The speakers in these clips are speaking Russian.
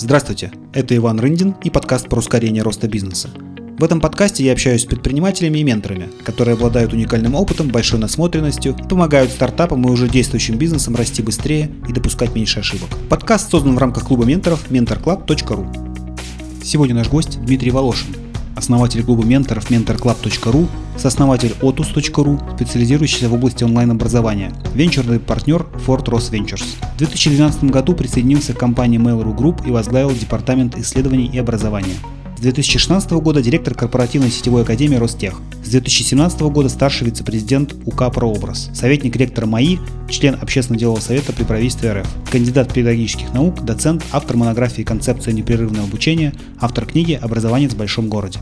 Здравствуйте, это Иван Рындин и подкаст про ускорение роста бизнеса. В этом подкасте я общаюсь с предпринимателями и менторами, которые обладают уникальным опытом, большой насмотренностью и помогают стартапам и уже действующим бизнесам расти быстрее и допускать меньше ошибок. Подкаст создан в рамках клуба менторов mentorclub.ru. Сегодня наш гость Дмитрий Волошин, основатель клуба менторов mentorclub.ru, сооснователь otus.ru, специализирующийся в области онлайн-образования, венчурный партнер Fort Ross Ventures. В 2012 году присоединился к компании Mail.ru Group и возглавил департамент исследований и образования. С 2016 года директор корпоративной сетевой академии Ростех. С 2017 года старший вице-президент УК «Прообраз», советник ректора МАИ, член Общественного делового совета при правительстве РФ, кандидат педагогических наук, доцент, автор монографии «Концепция непрерывного обучения», автор книги «Образование в большом городе».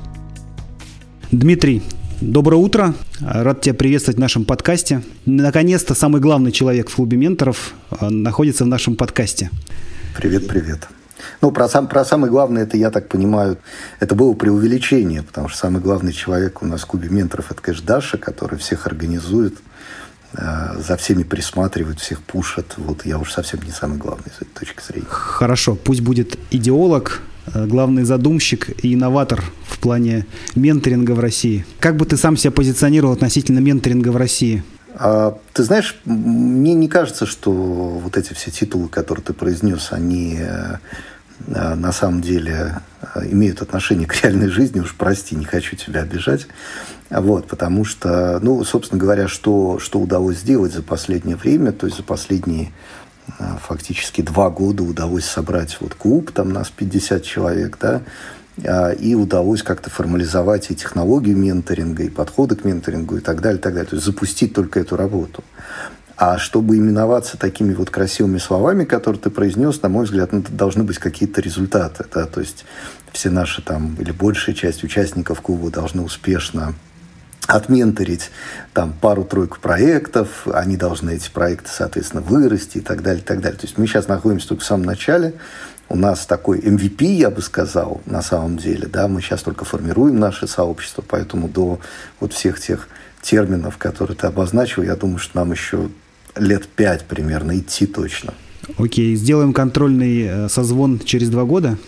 Дмитрий, Доброе утро. Рад тебя приветствовать в нашем подкасте. Наконец-то самый главный человек в клубе менторов э, находится в нашем подкасте. Привет, привет. Ну, про, сам, про самое главное, это, я так понимаю, это было преувеличение, потому что самый главный человек у нас в клубе менторов – это, конечно, Даша, который всех организует, э, за всеми присматривает, всех пушит. Вот я уж совсем не самый главный с этой точки зрения. Хорошо, пусть будет идеолог, главный задумщик и инноватор в плане менторинга в России. Как бы ты сам себя позиционировал относительно менторинга в России? А, ты знаешь, мне не кажется, что вот эти все титулы, которые ты произнес, они э, э, на самом деле э, имеют отношение к реальной жизни. Уж прости, не хочу тебя обижать. Вот, потому что, ну, собственно говоря, что, что удалось сделать за последнее время, то есть за последние фактически два года удалось собрать вот клуб, там нас 50 человек, да, а, и удалось как-то формализовать и технологию менторинга, и подходы к менторингу, и так далее, и так далее. То есть запустить только эту работу. А чтобы именоваться такими вот красивыми словами, которые ты произнес, на мой взгляд, ну, должны быть какие-то результаты. Да? То есть все наши там, или большая часть участников клуба должны успешно отменторить там пару-тройку проектов, они должны эти проекты, соответственно, вырасти и так далее, и так далее. То есть мы сейчас находимся только в самом начале, у нас такой MVP, я бы сказал, на самом деле, да, мы сейчас только формируем наше сообщество, поэтому до вот всех тех терминов, которые ты обозначил, я думаю, что нам еще лет пять примерно идти точно. Окей, сделаем контрольный э, созвон через два года?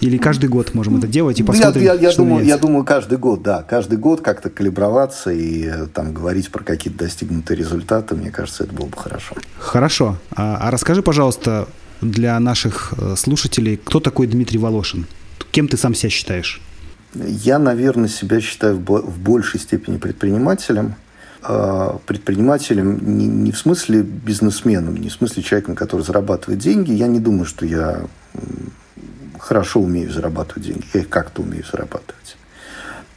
Или каждый год можем это делать и посмотрим, я, я, я, думаю, я думаю, каждый год, да. Каждый год как-то калиброваться и э, там говорить про какие-то достигнутые результаты, мне кажется, это было бы хорошо. Хорошо. А, а расскажи, пожалуйста, для наших э, слушателей, кто такой Дмитрий Волошин? Кем ты сам себя считаешь? Я, наверное, себя считаю в большей степени предпринимателем. А, предпринимателем не, не в смысле бизнесменом, не в смысле человеком, который зарабатывает деньги. Я не думаю, что я хорошо умею зарабатывать деньги. Я их как-то умею зарабатывать.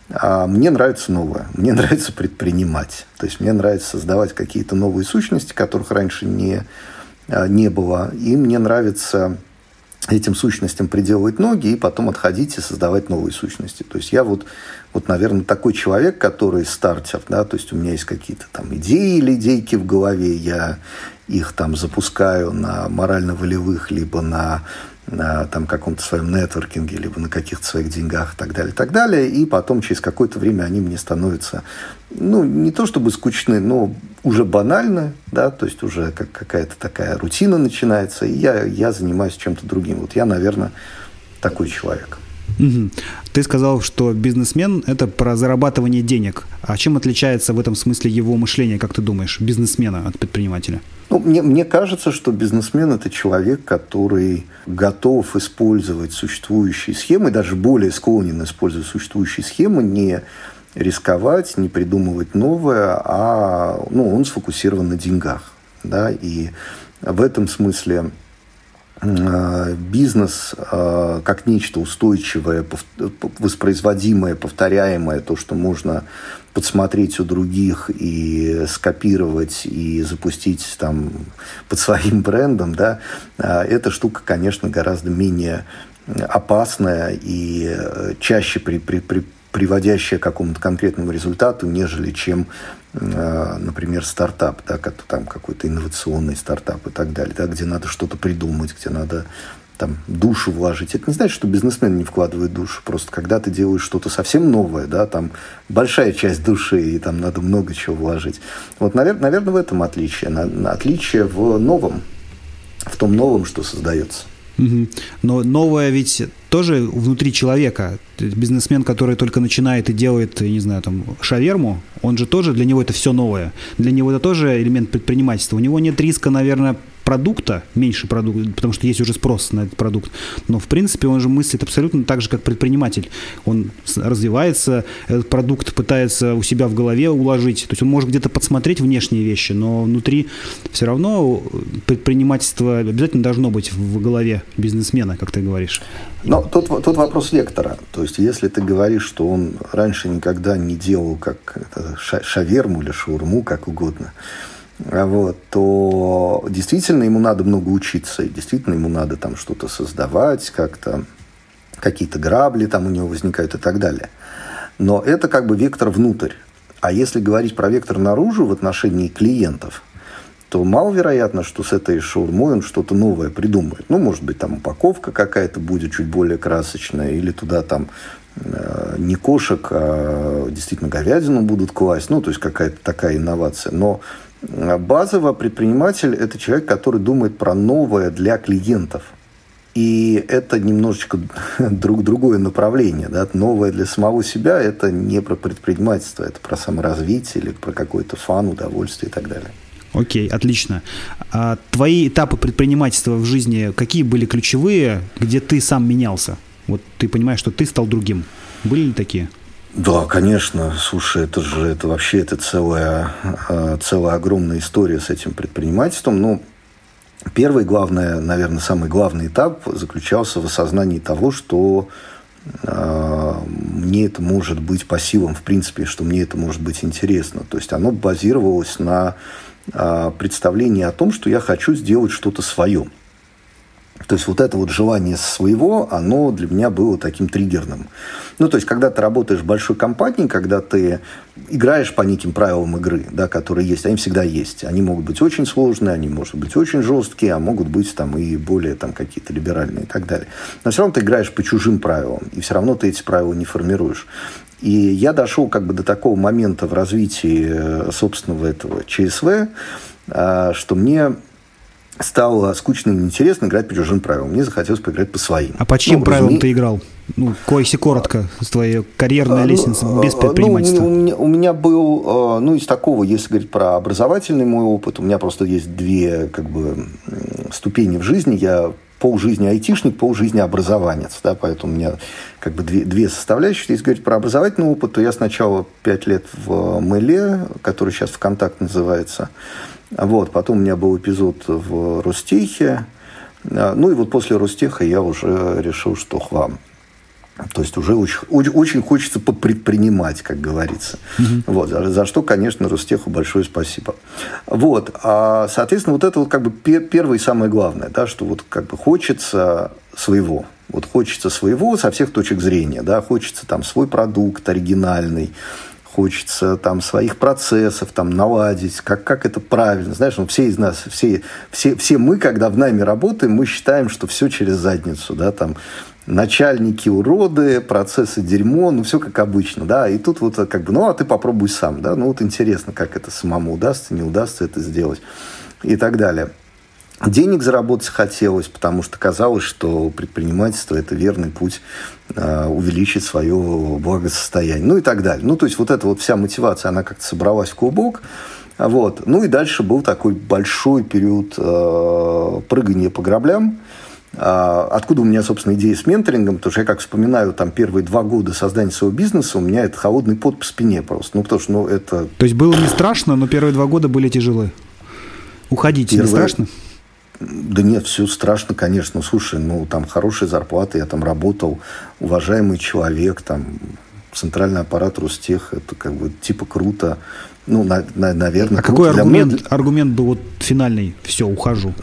А мне нравится новое. Мне нравится предпринимать. То есть мне нравится создавать какие-то новые сущности, которых раньше не Э, не было. И мне нравится этим сущностям приделывать ноги и потом отходить и создавать новые сущности. То есть я вот, вот, наверное, такой человек, который стартер, да, то есть у меня есть какие-то там идеи или идейки в голове, я их там запускаю на морально-волевых, либо на на там, каком-то своем нетворкинге, либо на каких-то своих деньгах и так далее, и так далее. И потом через какое-то время они мне становятся, ну, не то чтобы скучны, но уже банально, да, то есть уже как какая-то такая рутина начинается, и я, я занимаюсь чем-то другим. Вот я, наверное, такой человек. Угу. Ты сказал, что бизнесмен – это про зарабатывание денег. А чем отличается в этом смысле его мышление, как ты думаешь, бизнесмена от предпринимателя? Ну, мне, мне кажется, что бизнесмен – это человек, который готов использовать существующие схемы, даже более склонен использовать существующие схемы, не рисковать, не придумывать новое, а ну, он сфокусирован на деньгах. Да? И в этом смысле бизнес э, как нечто устойчивое, воспроизводимое, повторяемое, то, что можно подсмотреть у других и скопировать и запустить там под своим брендом, да, э, эта штука, конечно, гораздо менее опасная и чаще при, при, при, приводящая к какому-то конкретному результату, нежели чем Э, например, стартап, да, как там какой-то инновационный стартап и так далее, да, где надо что-то придумать, где надо там душу вложить. Это не значит, что бизнесмен не вкладывает душу. Просто когда ты делаешь что-то совсем новое, да, там большая часть души, и там надо много чего вложить. Вот, наверное, наверное в этом отличие. На, на отличие в новом, в том новом, что создается. Но новое ведь тоже внутри человека. Бизнесмен, который только начинает и делает, не знаю, там, шаверму, он же тоже, для него это все новое. Для него это тоже элемент предпринимательства. У него нет риска, наверное, продукта, меньше продукта, потому что есть уже спрос на этот продукт. Но, в принципе, он же мыслит абсолютно так же, как предприниматель. Он развивается, этот продукт пытается у себя в голове уложить. То есть он может где-то подсмотреть внешние вещи, но внутри все равно предпринимательство обязательно должно быть в голове бизнесмена, как ты говоришь. Но тут, тут вопрос вектора. То есть, если ты говоришь, что он раньше никогда не делал как шаверму или шаурму, как угодно, вот, то действительно ему надо много учиться, и действительно ему надо там что-то создавать, как-то какие-то грабли там у него возникают и так далее. Но это как бы вектор внутрь. А если говорить про вектор наружу в отношении клиентов, то маловероятно, что с этой шаурмой он что-то новое придумает. Ну, может быть, там упаковка какая-то будет чуть более красочная, или туда там э, не кошек, а действительно говядину будут класть. Ну, то есть какая-то такая инновация. Но Базово предприниматель – это человек, который думает про новое для клиентов. И это немножечко друг, другое направление. Да? Новое для самого себя – это не про предпринимательство, это про саморазвитие или про какой-то фан, удовольствие и так далее. Окей, отлично. А твои этапы предпринимательства в жизни, какие были ключевые, где ты сам менялся? Вот ты понимаешь, что ты стал другим. Были ли такие? Да, конечно. Слушай, это же это вообще это целая, а, целая огромная история с этим предпринимательством. Ну, первый, главное, наверное, самый главный этап заключался в осознании того, что э, мне это может быть по силам, в принципе, что мне это может быть интересно. То есть оно базировалось на э, представлении о том, что я хочу сделать что-то свое. То есть вот это вот желание своего, оно для меня было таким триггерным. Ну, то есть, когда ты работаешь в большой компании, когда ты играешь по неким правилам игры, да, которые есть, они всегда есть. Они могут быть очень сложные, они могут быть очень жесткие, а могут быть там и более там какие-то либеральные и так далее. Но все равно ты играешь по чужим правилам, и все равно ты эти правила не формируешь. И я дошел как бы до такого момента в развитии э, собственного этого ЧСВ, э, что мне стало скучно и неинтересно играть по чужим правилам. Мне захотелось поиграть по своим. А по чьим ну, правилам разуме... ты играл? Ну, если коротко, с твоей карьерной а, ну, лестницы, ну, без предпринимательства. Ну, у, меня, у меня был, а, ну, из такого, если говорить про образовательный мой опыт, у меня просто есть две, как бы, ступени в жизни. Я полжизни айтишник, полжизни образованец, да, поэтому у меня как бы две, две составляющие. Если говорить про образовательный опыт, то я сначала пять лет в Мэле, который сейчас ВКонтакт называется, вот, потом у меня был эпизод в Ростехе. А, ну и вот после Ростеха я уже решил, что хлам. То есть уже очень, очень хочется попредпринимать, как говорится. Угу. Вот, за, за что, конечно, Ростеху большое спасибо. Вот, а, соответственно, вот это вот как бы первое и самое главное, да, что вот как бы хочется своего. Вот хочется своего со всех точек зрения, да, хочется там свой продукт оригинальный, хочется там своих процессов там наладить, как, как это правильно. Знаешь, ну, все из нас, все, все, все мы, когда в найме работаем, мы считаем, что все через задницу, да, там начальники уроды, процессы дерьмо, ну, все как обычно, да, и тут вот как бы, ну, а ты попробуй сам, да, ну, вот интересно, как это самому удастся, не удастся это сделать и так далее. Денег заработать хотелось, потому что казалось, что предпринимательство – это верный путь э, увеличить свое благосостояние. Ну и так далее. Ну, то есть, вот эта вот вся мотивация, она как-то собралась в клубок. Вот. Ну и дальше был такой большой период э, прыгания по граблям. Э, откуда у меня, собственно, идея с менторингом? Потому что я, как вспоминаю, там первые два года создания своего бизнеса, у меня это холодный пот по спине просто. Ну, потому что, ну, это... То есть, было не страшно, но первые два года были тяжелые? Уходить Первые... не страшно? Да нет, все страшно, конечно. Слушай, ну там хорошая зарплата, я там работал, уважаемый человек, там центральный аппарат Ростех, это как бы типа круто. Ну, на, на, наверное. А какой аргумент, меня... аргумент был вот финальный? Все, ухожу.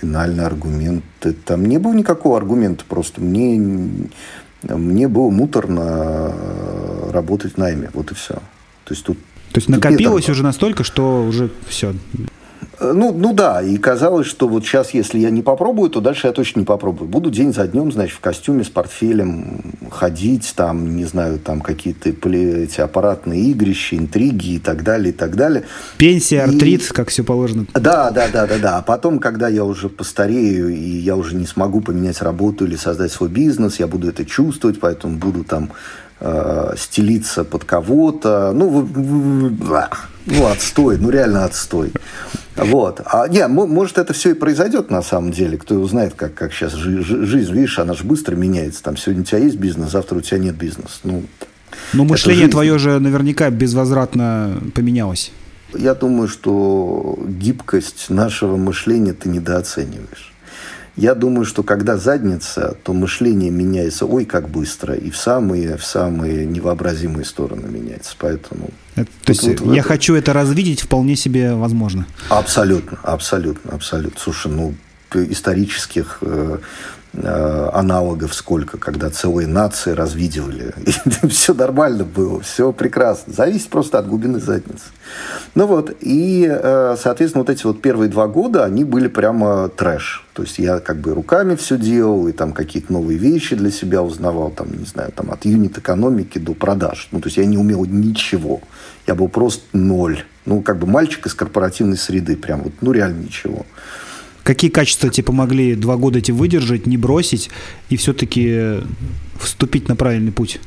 Финальный аргумент. Там не было никакого аргумента, просто мне, мне было муторно работать в найме. Вот и все. То есть тут то есть накопилось уже настолько, что уже все. Э, ну, ну да, и казалось, что вот сейчас, если я не попробую, то дальше я точно не попробую. Буду день за днем, значит, в костюме с портфелем ходить, там, не знаю, там какие-то эти аппаратные игрища, интриги и так далее, и так далее. Пенсия, артрит, и... как все положено. Да, да, да, да, да. А потом, когда я уже постарею, и я уже не смогу поменять работу или создать свой бизнес, я буду это чувствовать, поэтому буду там э, стелиться под кого-то. Ну, ну, отстой, ну реально отстой. Вот. А, не, может, это все и произойдет на самом деле. Кто его знает, как, как сейчас жи- жизнь, видишь, она же быстро меняется. Там сегодня у тебя есть бизнес, завтра у тебя нет бизнеса. Ну, Но мышление твое же наверняка безвозвратно поменялось. Я думаю, что гибкость нашего мышления ты недооцениваешь. Я думаю, что когда задница, то мышление меняется, ой, как быстро, и в самые, в самые невообразимые стороны меняется. Поэтому... Это, то есть вот, я это... хочу это развидеть вполне себе возможно. Абсолютно, абсолютно, абсолютно. Слушай, ну, исторических э, Э, аналогов сколько, когда целые нации развидевали. И все нормально было, все прекрасно. Зависит просто от глубины задницы. Ну вот, и, э, соответственно, вот эти вот первые два года, они были прямо трэш. То есть я как бы руками все делал, и там какие-то новые вещи для себя узнавал, там, не знаю, там от юнит-экономики до продаж. Ну, то есть я не умел ничего. Я был просто ноль. Ну, как бы мальчик из корпоративной среды, прям вот, ну, реально ничего. Какие качества тебе помогли два года эти выдержать, не бросить и все-таки вступить на правильный путь?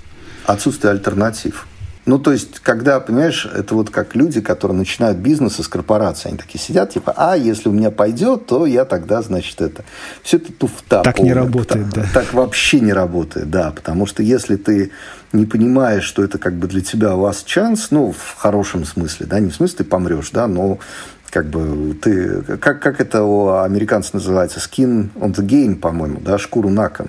Отсутствие альтернатив. Ну, то есть, когда, понимаешь, это вот как люди, которые начинают бизнес из корпорации. Они такие сидят, типа, а, если у меня пойдет, то я тогда, значит, это... Все это туфта. Так полная, не работает, так, да. Так вообще не работает, да. Потому что если ты не понимаешь, что это как бы для тебя last chance, ну, в хорошем смысле, да, не в смысле ты помрешь, да, но как бы ты, как, как это у американцев называется, skin on the game, по-моему, да, шкуру на кон.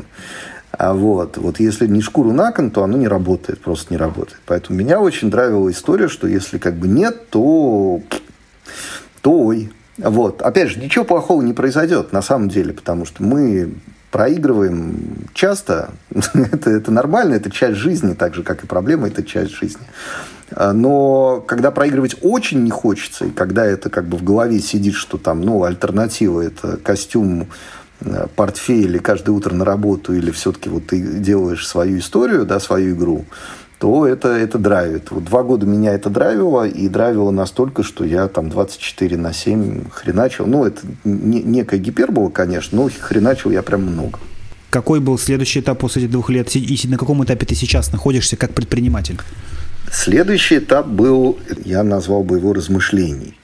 А вот, вот если не шкуру на кон, то оно не работает, просто не работает. Поэтому меня очень нравила история, что если как бы нет, то, то ой. Вот. Опять же, ничего плохого не произойдет на самом деле, потому что мы проигрываем часто. это, это нормально, это часть жизни, так же, как и проблема, это часть жизни. А, но когда проигрывать очень не хочется, и когда это как бы в голове сидит, что там, ну, альтернатива – это костюм, э, портфель, и каждое утро на работу, или все-таки вот ты делаешь свою историю, да, свою игру, то это, это драйвит. Вот два года меня это драйвило, и драйвило настолько, что я там 24 на 7 хреначил. Ну, это не, некая гипербола, конечно, но хреначил я прям много. Какой был следующий этап после этих двух лет? И на каком этапе ты сейчас находишься как предприниматель? Следующий этап был, я назвал бы его размышлений.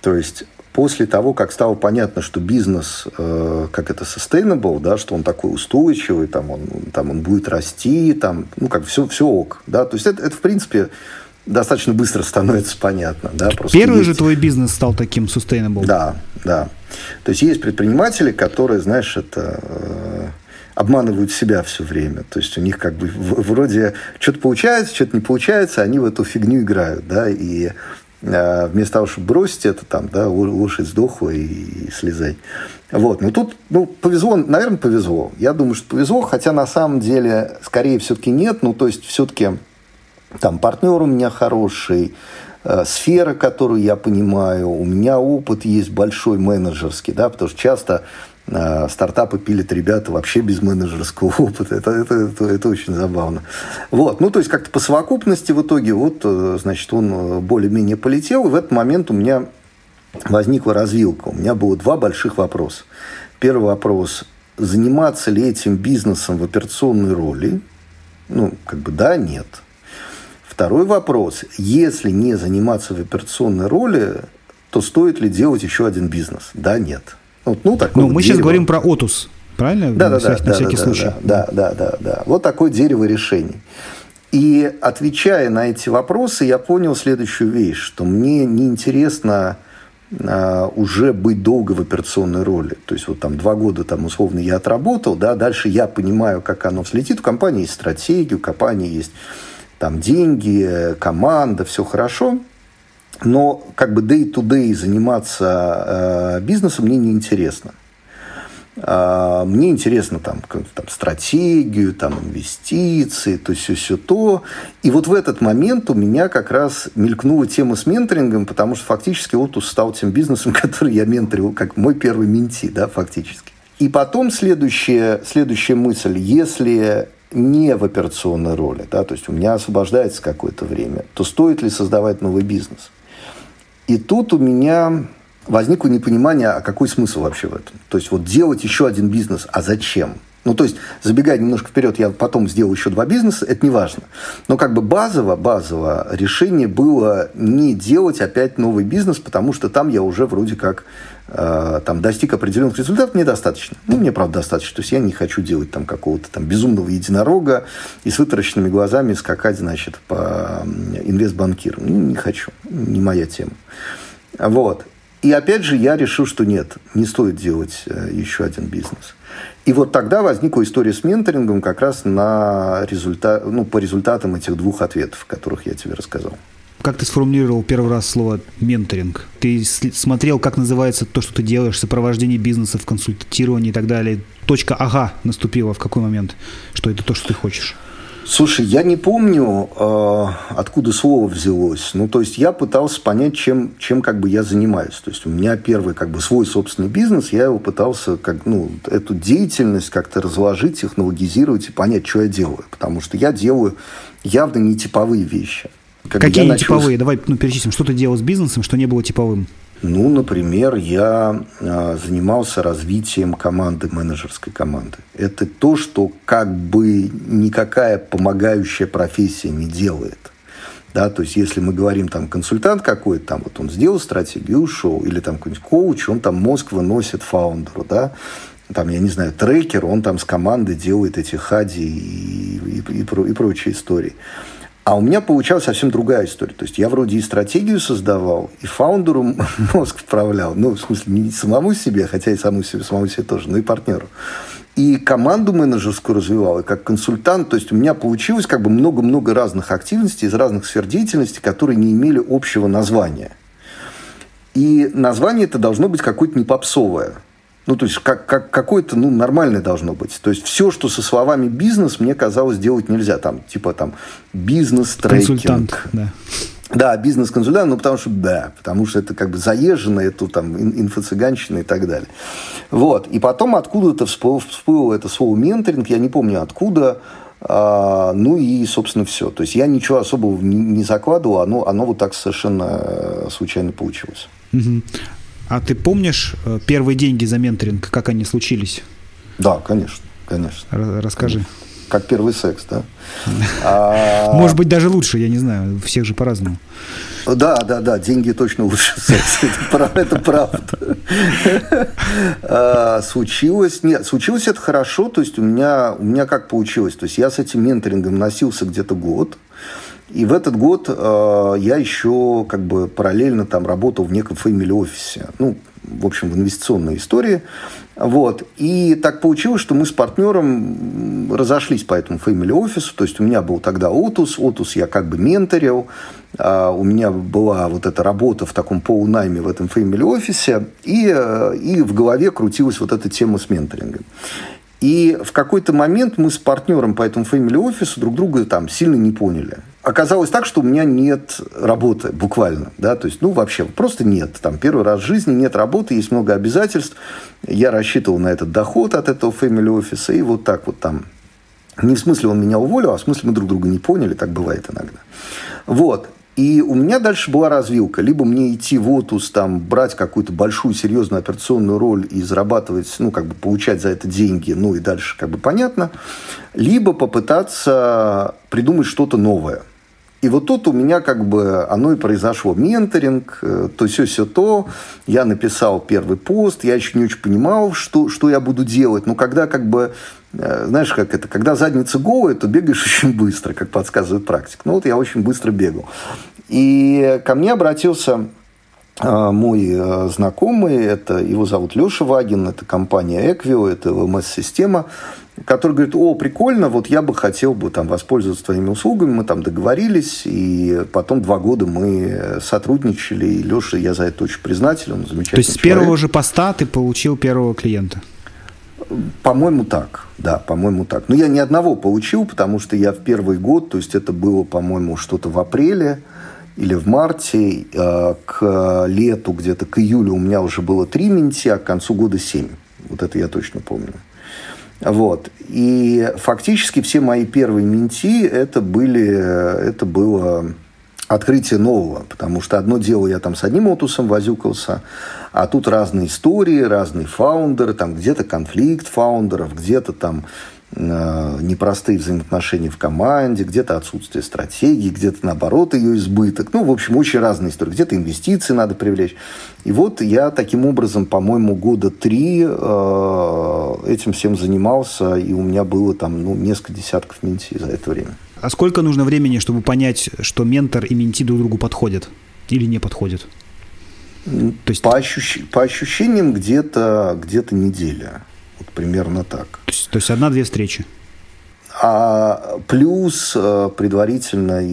То есть после того, как стало понятно, что бизнес, э, как это sustainable, да, что он такой устойчивый, там он, там он будет расти, там, ну, как все, все ок. Да, то есть это, это, в принципе, достаточно быстро становится понятно. Да, просто Первый есть... же твой бизнес стал таким sustainable. Да, да. То есть есть предприниматели, которые, знаешь, это... Э, обманывают себя все время. То есть у них как бы вроде что-то получается, что-то не получается, они в эту фигню играют, да, и э, вместо того, чтобы бросить это там, да, лошадь сдохла и, слезай. Вот, но тут, ну, повезло, наверное, повезло. Я думаю, что повезло, хотя на самом деле, скорее, все-таки нет. Ну, то есть, все-таки там партнер у меня хороший, э, сфера, которую я понимаю, у меня опыт есть большой менеджерский, да, потому что часто стартапы пилят ребята вообще без менеджерского опыта. Это, это, это, это очень забавно. Вот. Ну, то есть, как-то по совокупности в итоге, вот, э, значит, он э, более-менее полетел. И в этот момент у меня возникла развилка. У меня было два больших вопроса. Первый вопрос. Заниматься ли этим бизнесом в операционной роли? Ну, как бы да, нет. Второй вопрос. Если не заниматься в операционной роли, то стоит ли делать еще один бизнес? Да, нет. Вот, ну, такое ну, вот мы дерево. сейчас говорим про отус, правильно? Да, да, да, на да, всякий да, случай. Да, да, да, да. Вот такое дерево решений. И отвечая на эти вопросы, я понял следующую вещь, что мне неинтересно а, уже быть долго в операционной роли. То есть вот там два года там условно я отработал, да, дальше я понимаю, как оно взлетит. У компании есть стратегия, у компании есть там деньги, команда, все хорошо но как бы day-to-day заниматься э, бизнесом мне неинтересно. А, мне интересно там, там стратегию, там инвестиции, то все, все то. И вот в этот момент у меня как раз мелькнула тема с менторингом, потому что фактически Отус стал тем бизнесом, который я менторил, как мой первый менти, да, фактически. И потом следующая, следующая мысль, если не в операционной роли, да, то есть у меня освобождается какое-то время, то стоит ли создавать новый бизнес? И тут у меня возникло непонимание, а какой смысл вообще в этом? То есть вот делать еще один бизнес, а зачем? Ну, то есть, забегая немножко вперед, я потом сделал еще два бизнеса, это не важно. Но как бы базово, базово решение было не делать опять новый бизнес, потому что там я уже вроде как э, там достиг определенных результатов, мне достаточно. Ну, мне, правда, достаточно. То есть, я не хочу делать там какого-то там безумного единорога и с вытаращенными глазами скакать, значит, по инвестбанкирам. Ну, не хочу. Не моя тема. Вот. И опять же, я решил, что нет, не стоит делать э, еще один бизнес. И вот тогда возникла история с менторингом как раз на результат, ну, по результатам этих двух ответов, которых я тебе рассказал. Как ты сформулировал первый раз слово менторинг? Ты смотрел, как называется то, что ты делаешь, сопровождение бизнеса, в консультировании и так далее. Точка «ага» наступила в какой момент, что это то, что ты хочешь? Слушай, я не помню, э, откуда слово взялось. Ну, то есть я пытался понять, чем, чем как бы я занимаюсь. То есть у меня первый как бы свой собственный бизнес, я его пытался как, ну, эту деятельность как-то разложить, технологизировать и понять, что я делаю. Потому что я делаю явно не типовые вещи. Как Какие начал... типовые? Давай ну, перечислим, что ты делал с бизнесом, что не было типовым. Ну, например, я э, занимался развитием команды, менеджерской команды. Это то, что как бы никакая помогающая профессия не делает. Да, то есть, если мы говорим, там, консультант какой-то, там, вот он сделал стратегию, ушел, или там какой-нибудь коуч, он там мозг выносит фаундеру, да, там, я не знаю, трекер, он там с командой делает эти хади и, и, и, и прочие истории. А у меня получалась совсем другая история. То есть я вроде и стратегию создавал, и фаундеру мозг вправлял. Ну, в смысле, не самому себе, хотя и самому себе, самому себе тоже, но и партнеру. И команду менеджерскую развивал, и как консультант. То есть у меня получилось как бы много-много разных активностей из разных сфер деятельности, которые не имели общего названия. И название это должно быть какое-то не попсовое. Ну, то есть, как, как, какое-то, ну, нормальное должно быть. То есть, все, что со словами бизнес, мне казалось, делать нельзя. Там, типа, там, бизнес-трекинг. Консультант, да. Да, бизнес-консультант, ну, потому что, да, потому что это как бы заезжено, это там инфо-цыганщина и так далее. Вот. И потом откуда-то всплыло, всплыло это слово менторинг, я не помню откуда, а, ну и, собственно, все. То есть, я ничего особого не, закладывал, оно, оно вот так совершенно э, случайно получилось. Угу. А ты помнишь э, первые деньги за менторинг, как они случились? Да, конечно, конечно. Расскажи. Как первый секс, да? А, Может быть, даже лучше, я не знаю, всех же по-разному. Да, да, да, деньги точно лучше секса, это правда. А, случилось, нет, случилось это хорошо, то есть у меня, у меня как получилось, то есть я с этим менторингом носился где-то год, и в этот год э, я еще как бы параллельно там работал в неком family офисе. Ну, в общем, в инвестиционной истории. Вот. И так получилось, что мы с партнером разошлись по этому family офису. То есть у меня был тогда Отус. Отус я как бы менторил. А у меня была вот эта работа в таком полунайме в этом family офисе. И, э, и в голове крутилась вот эта тема с менторингом. И в какой-то момент мы с партнером по этому family офису друг друга там сильно не поняли. Оказалось так, что у меня нет работы, буквально, да, то есть, ну, вообще, просто нет. Там первый раз в жизни нет работы, есть много обязательств. Я рассчитывал на этот доход от этого family офиса, и вот так вот там не в смысле он меня уволил, а в смысле мы друг друга не поняли, так бывает иногда. Вот. И у меня дальше была развилка. Либо мне идти в отус, там, брать какую-то большую серьезную операционную роль и зарабатывать, ну, как бы получать за это деньги, ну, и дальше как бы понятно. Либо попытаться придумать что-то новое. И вот тут у меня как бы оно и произошло. Менторинг, э, то все все то. Я написал первый пост, я еще не очень понимал, что, что я буду делать. Но когда как бы, э, знаешь, как это, когда задница голая, то бегаешь очень быстро, как подсказывает практика. Ну вот я очень быстро бегал. И ко мне обратился э, мой знакомый, это его зовут Леша Вагин, это компания Equio, это ЛМС-система который говорит, о, прикольно, вот я бы хотел бы там воспользоваться твоими услугами, мы там договорились, и потом два года мы сотрудничали, и Леша, я за это очень признателен, он замечательный То есть с первого же поста ты получил первого клиента? по-моему, так. Да, по-моему, так. Но я ни одного получил, потому что я в первый год, то есть это было, по-моему, что-то в апреле или в марте, э, к лету, где-то к июлю у меня уже было три менти, а к концу года семь. Вот это я точно помню. Вот. И фактически все мои первые менти это были, это было открытие нового, потому что одно дело я там с одним отусом возюкался, а тут разные истории, разные фаундеры, там где-то конфликт фаундеров, где-то там непростые взаимоотношения в команде, где-то отсутствие стратегии, где-то наоборот ее избыток. Ну, в общем, очень разные истории. Где-то инвестиции надо привлечь. И вот я таким образом, по-моему, года три э, этим всем занимался, и у меня было там ну, несколько десятков менти за это время. А сколько нужно времени, чтобы понять, что ментор и менти друг другу подходят или не подходят? То есть... по, ощущ... по ощущениям где-то где неделя. Примерно так. То есть, то есть одна-две встречи? А плюс э, предварительное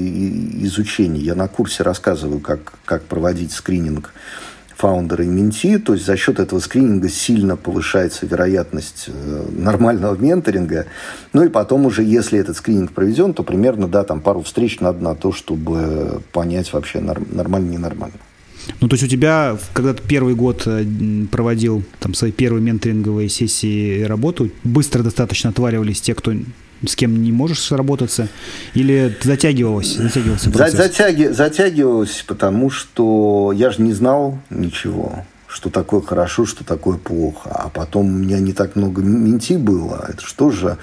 изучение. Я на курсе рассказываю, как, как проводить скрининг фаундера и менти, то есть за счет этого скрининга сильно повышается вероятность э, нормального менторинга. Ну и потом уже, если этот скрининг проведен, то примерно, да, там пару встреч надо на то, чтобы понять вообще нормально, ненормально. Ну, то есть у тебя, когда ты первый год э, проводил там свои первые менторинговые сессии работу, быстро достаточно отваривались те, кто с кем не можешь сработаться, или затягивалось, затягивался процесс? Затяги, затягивалось, потому что я же не знал ничего, что такое хорошо, что такое плохо. А потом у меня не так много менти было. Это что же,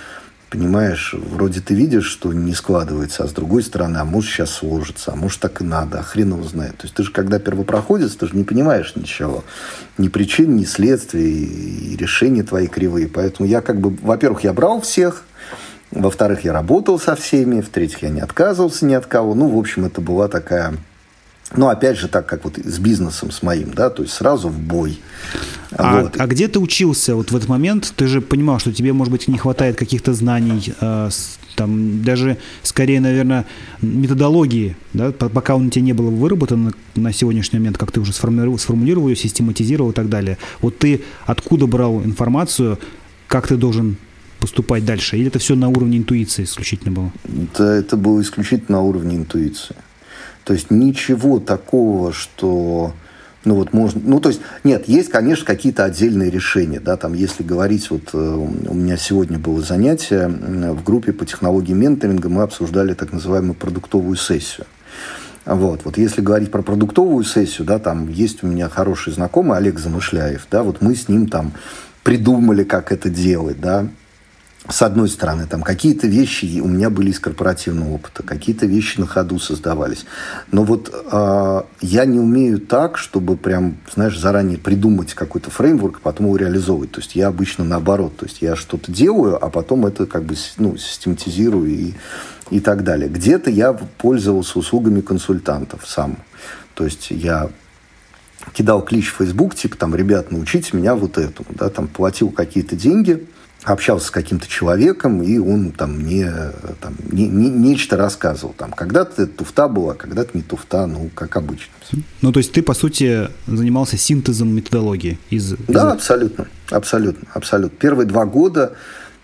понимаешь, вроде ты видишь, что не складывается, а с другой стороны, а может сейчас сложится, а может так и надо, а хрен его знает. То есть ты же, когда первопроходец, ты же не понимаешь ничего. Ни причин, ни следствий, и решения твои кривые. Поэтому я как бы, во-первых, я брал всех, во-вторых, я работал со всеми. В-третьих, я не отказывался ни от кого. Ну, в общем, это была такая... Ну, опять же, так как вот с бизнесом с моим, да, то есть сразу в бой. А, вот. а где ты учился вот в этот момент? Ты же понимал, что тебе, может быть, не хватает каких-то знаний, э, там даже скорее, наверное, методологии, да, пока он у тебя не было выработан на сегодняшний момент, как ты уже сформулировал, сформулировал ее, систематизировал и так далее. Вот ты откуда брал информацию, как ты должен поступать дальше? Или это все на уровне интуиции исключительно было? Это, это было исключительно на уровне интуиции. То есть ничего такого, что ну вот можно, ну то есть нет, есть, конечно, какие-то отдельные решения, да, там если говорить, вот э, у меня сегодня было занятие в группе по технологии менторинга, мы обсуждали так называемую продуктовую сессию. Вот, вот если говорить про продуктовую сессию, да, там есть у меня хороший знакомый Олег Замышляев, да, вот мы с ним там придумали, как это делать, да, с одной стороны, там какие-то вещи у меня были из корпоративного опыта, какие-то вещи на ходу создавались. Но вот э, я не умею так, чтобы прям, знаешь, заранее придумать какой-то фреймворк, а потом его реализовывать. То есть я обычно наоборот. То есть я что-то делаю, а потом это как бы ну, систематизирую и, и так далее. Где-то я пользовался услугами консультантов сам. То есть я кидал клич в Facebook, типа там, ребят, научите меня вот этому, да, там платил какие-то деньги – общался с каким-то человеком, и он там мне там, не, не, нечто рассказывал. Там, когда-то туфта была, когда-то не туфта, ну, как обычно. Ну, то есть ты, по сути, занимался синтезом методологии? Из, да, из... абсолютно, абсолютно, абсолютно. Первые два года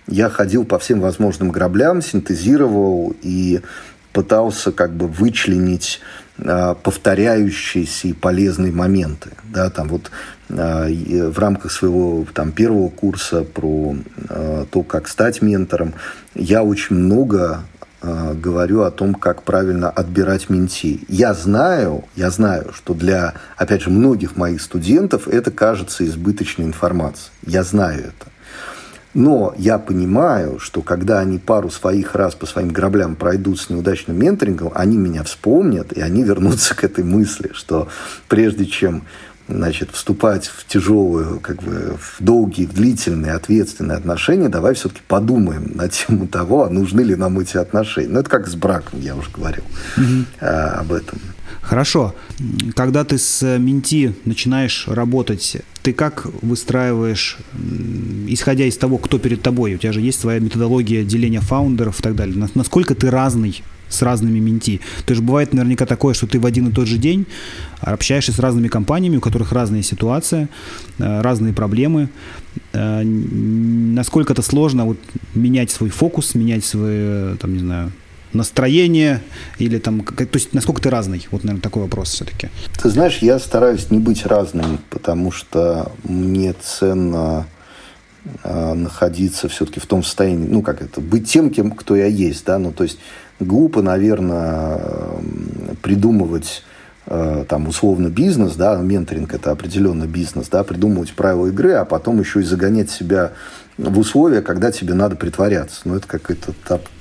я ходил по всем возможным граблям, синтезировал и пытался как бы вычленить повторяющиеся и полезные моменты. Да, там вот а, в рамках своего там, первого курса про а, то, как стать ментором, я очень много говорю о том, как правильно отбирать менти. Я знаю, я знаю, что для, опять же, многих моих студентов это кажется избыточной информацией. Я знаю это. Но я понимаю, что когда они пару своих раз по своим граблям пройдут с неудачным менторингом, они меня вспомнят, и они вернутся к этой мысли, что прежде чем значит, вступать в тяжелые, как бы, в долгие, в длительные, ответственные отношения, давай все-таки подумаем на тему того, а нужны ли нам эти отношения. Ну, это как с браком, я уже говорил mm-hmm. а, об этом. Хорошо. Когда ты с Менти начинаешь работать, ты как выстраиваешь, исходя из того, кто перед тобой, у тебя же есть своя методология деления фаундеров и так далее, насколько ты разный с разными менти. То есть бывает наверняка такое, что ты в один и тот же день общаешься с разными компаниями, у которых разная ситуация, э, разные проблемы. Э, насколько это сложно вот, менять свой фокус, менять свой, там, не знаю, настроение или там, то есть насколько ты разный? Вот, наверное, такой вопрос все-таки. Ты знаешь, я стараюсь не быть разным, потому что мне ценно э, находиться все-таки в том состоянии, ну, как это, быть тем, кем, кто я есть, да, ну, то есть глупо, наверное, придумывать э, там условно бизнес, да, менторинг это определенно бизнес, да, придумывать правила игры, а потом еще и загонять себя в условия, когда тебе надо притворяться. Ну, это какой-то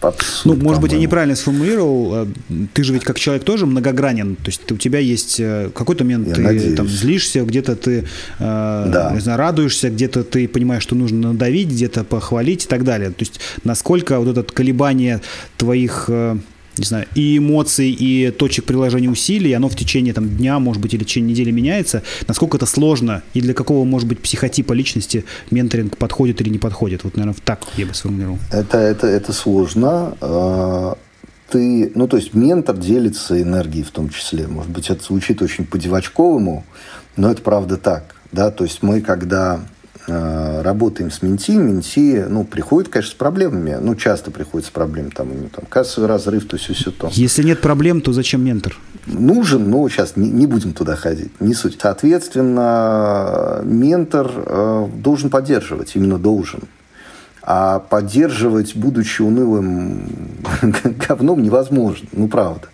абсурд. Ну, может быть, я неправильно сформулировал. Э, ты же ведь как человек тоже многогранен. То есть у тебя есть э, какой-то момент, я ты надеюсь. там злишься, где-то ты да. не знаю, радуешься, где-то ты понимаешь, что нужно надавить, где-то похвалить и так далее. То есть насколько вот это колебание твоих не знаю, и эмоций, и точек приложения усилий, оно в течение там, дня, может быть, или в течение недели меняется, насколько это сложно, и для какого, может быть, психотипа личности менторинг подходит или не подходит. Вот, наверное, так я бы сформулировал. Это, это, это сложно. А, ты, ну, то есть ментор делится энергией в том числе. Может быть, это звучит очень по-девочковому, но это правда так. Да? То есть мы, когда работаем с Менти, Менти, ну, приходит, конечно, с проблемами. Ну, часто приходит с проблемами. Там, у него там кассовый разрыв, то есть все то. Если нет проблем, то зачем ментор? Нужен, но сейчас не, не будем туда ходить. Не суть. Соответственно, ментор э, должен поддерживать, именно должен. А поддерживать, будучи унылым говном, невозможно. Ну, правда.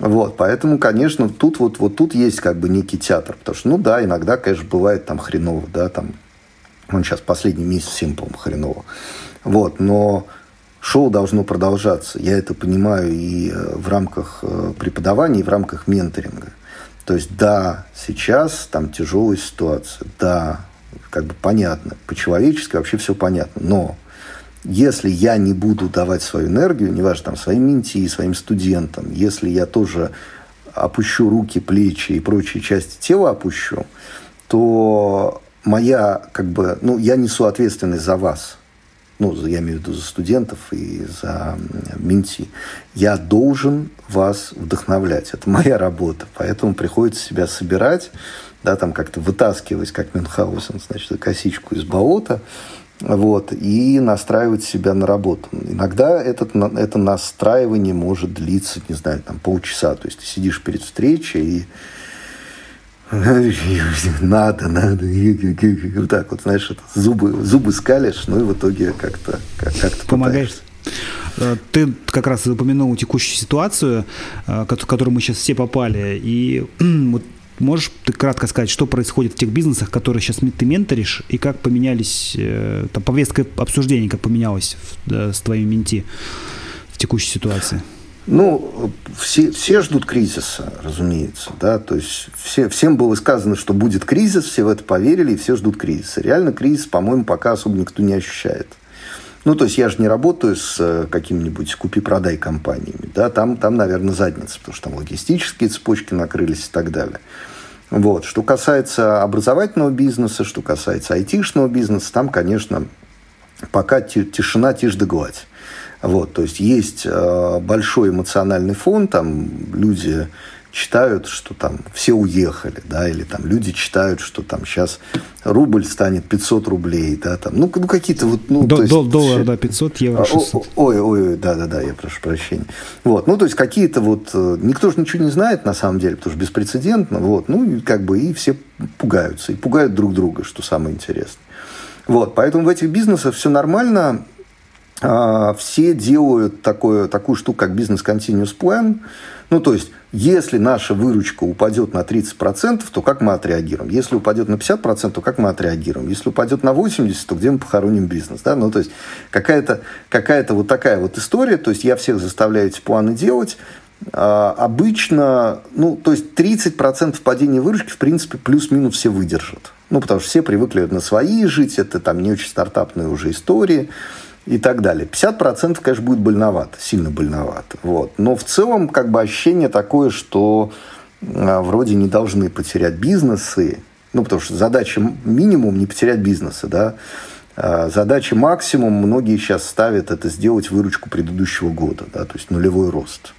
Вот, поэтому, конечно, тут вот, вот тут есть как бы некий театр. Потому что, ну да, иногда, конечно, бывает там хреново, да, там он сейчас последний месяц по-моему, хреново. Вот, но шоу должно продолжаться. Я это понимаю и э, в рамках э, преподавания, и в рамках менторинга. То есть, да, сейчас там тяжелая ситуация, да, как бы понятно, по-человечески вообще все понятно, но если я не буду давать свою энергию, неважно, там, своим менти, своим студентам, если я тоже опущу руки, плечи и прочие части тела опущу, то моя, как бы, ну, я несу ответственность за вас. Ну, я имею в виду за студентов и за менти. Я должен вас вдохновлять. Это моя работа. Поэтому приходится себя собирать, да, там как-то вытаскивать, как Мюнхгаузен, значит, косичку из болота, вот, и настраивать себя на работу. Иногда этот, это настраивание может длиться, не знаю, там полчаса. То есть ты сидишь перед встречей и надо, надо, вот так вот, знаешь, зубы, зубы скалишь, ну и в итоге как-то как, как Помогаешь? Э, ты как раз упомянул текущую ситуацию, э, в которую мы сейчас все попали, и вот Можешь ты кратко сказать, что происходит в тех бизнесах, которые сейчас ты менторишь, и как поменялись, э, там, повестка обсуждений, как поменялась с твоими менти в текущей ситуации? Ну, все, все ждут кризиса, разумеется. Да? То есть все, всем было сказано, что будет кризис, все в это поверили, и все ждут кризиса. Реально кризис, по-моему, пока особо никто не ощущает. Ну, то есть я же не работаю с э, какими-нибудь купи-продай компаниями. Да? Там, там, наверное, задница, потому что там логистические цепочки накрылись и так далее. Вот. Что касается образовательного бизнеса, что касается айтишного бизнеса, там, конечно, пока тишина, тишь да гладь. Вот, то есть есть э, большой эмоциональный фон, там люди читают, что там все уехали, да, или там люди читают, что там сейчас рубль станет 500 рублей, да, там, ну, ну какие-то вот, ну, До, есть, доллар, да, 500, евро 600. Ой, ой, да, да, да, я прошу прощения. Вот, ну, то есть какие-то вот, э, никто же ничего не знает на самом деле, потому что беспрецедентно, вот, ну, и как бы и все пугаются, и пугают друг друга, что самое интересное. Вот, поэтому в этих бизнесах все нормально, все делают такое, такую штуку, как бизнес continuous plan. Ну, то есть, если наша выручка упадет на 30%, то как мы отреагируем? Если упадет на 50%, то как мы отреагируем? Если упадет на 80%, то где мы похороним бизнес? Да? Ну, то есть, какая-то какая вот такая вот история. То есть, я всех заставляю эти планы делать. А, обычно, ну, то есть, 30% падения выручки, в принципе, плюс-минус все выдержат. Ну, потому что все привыкли на свои жить, это там не очень стартапные уже истории и так далее. 50% конечно, будет больновато, сильно больновато. Вот. Но в целом как бы ощущение такое, что э, вроде не должны потерять бизнесы, ну, потому что задача минимум не потерять бизнесы, да, а задача максимум многие сейчас ставят это сделать выручку предыдущего года, да, то есть нулевой рост.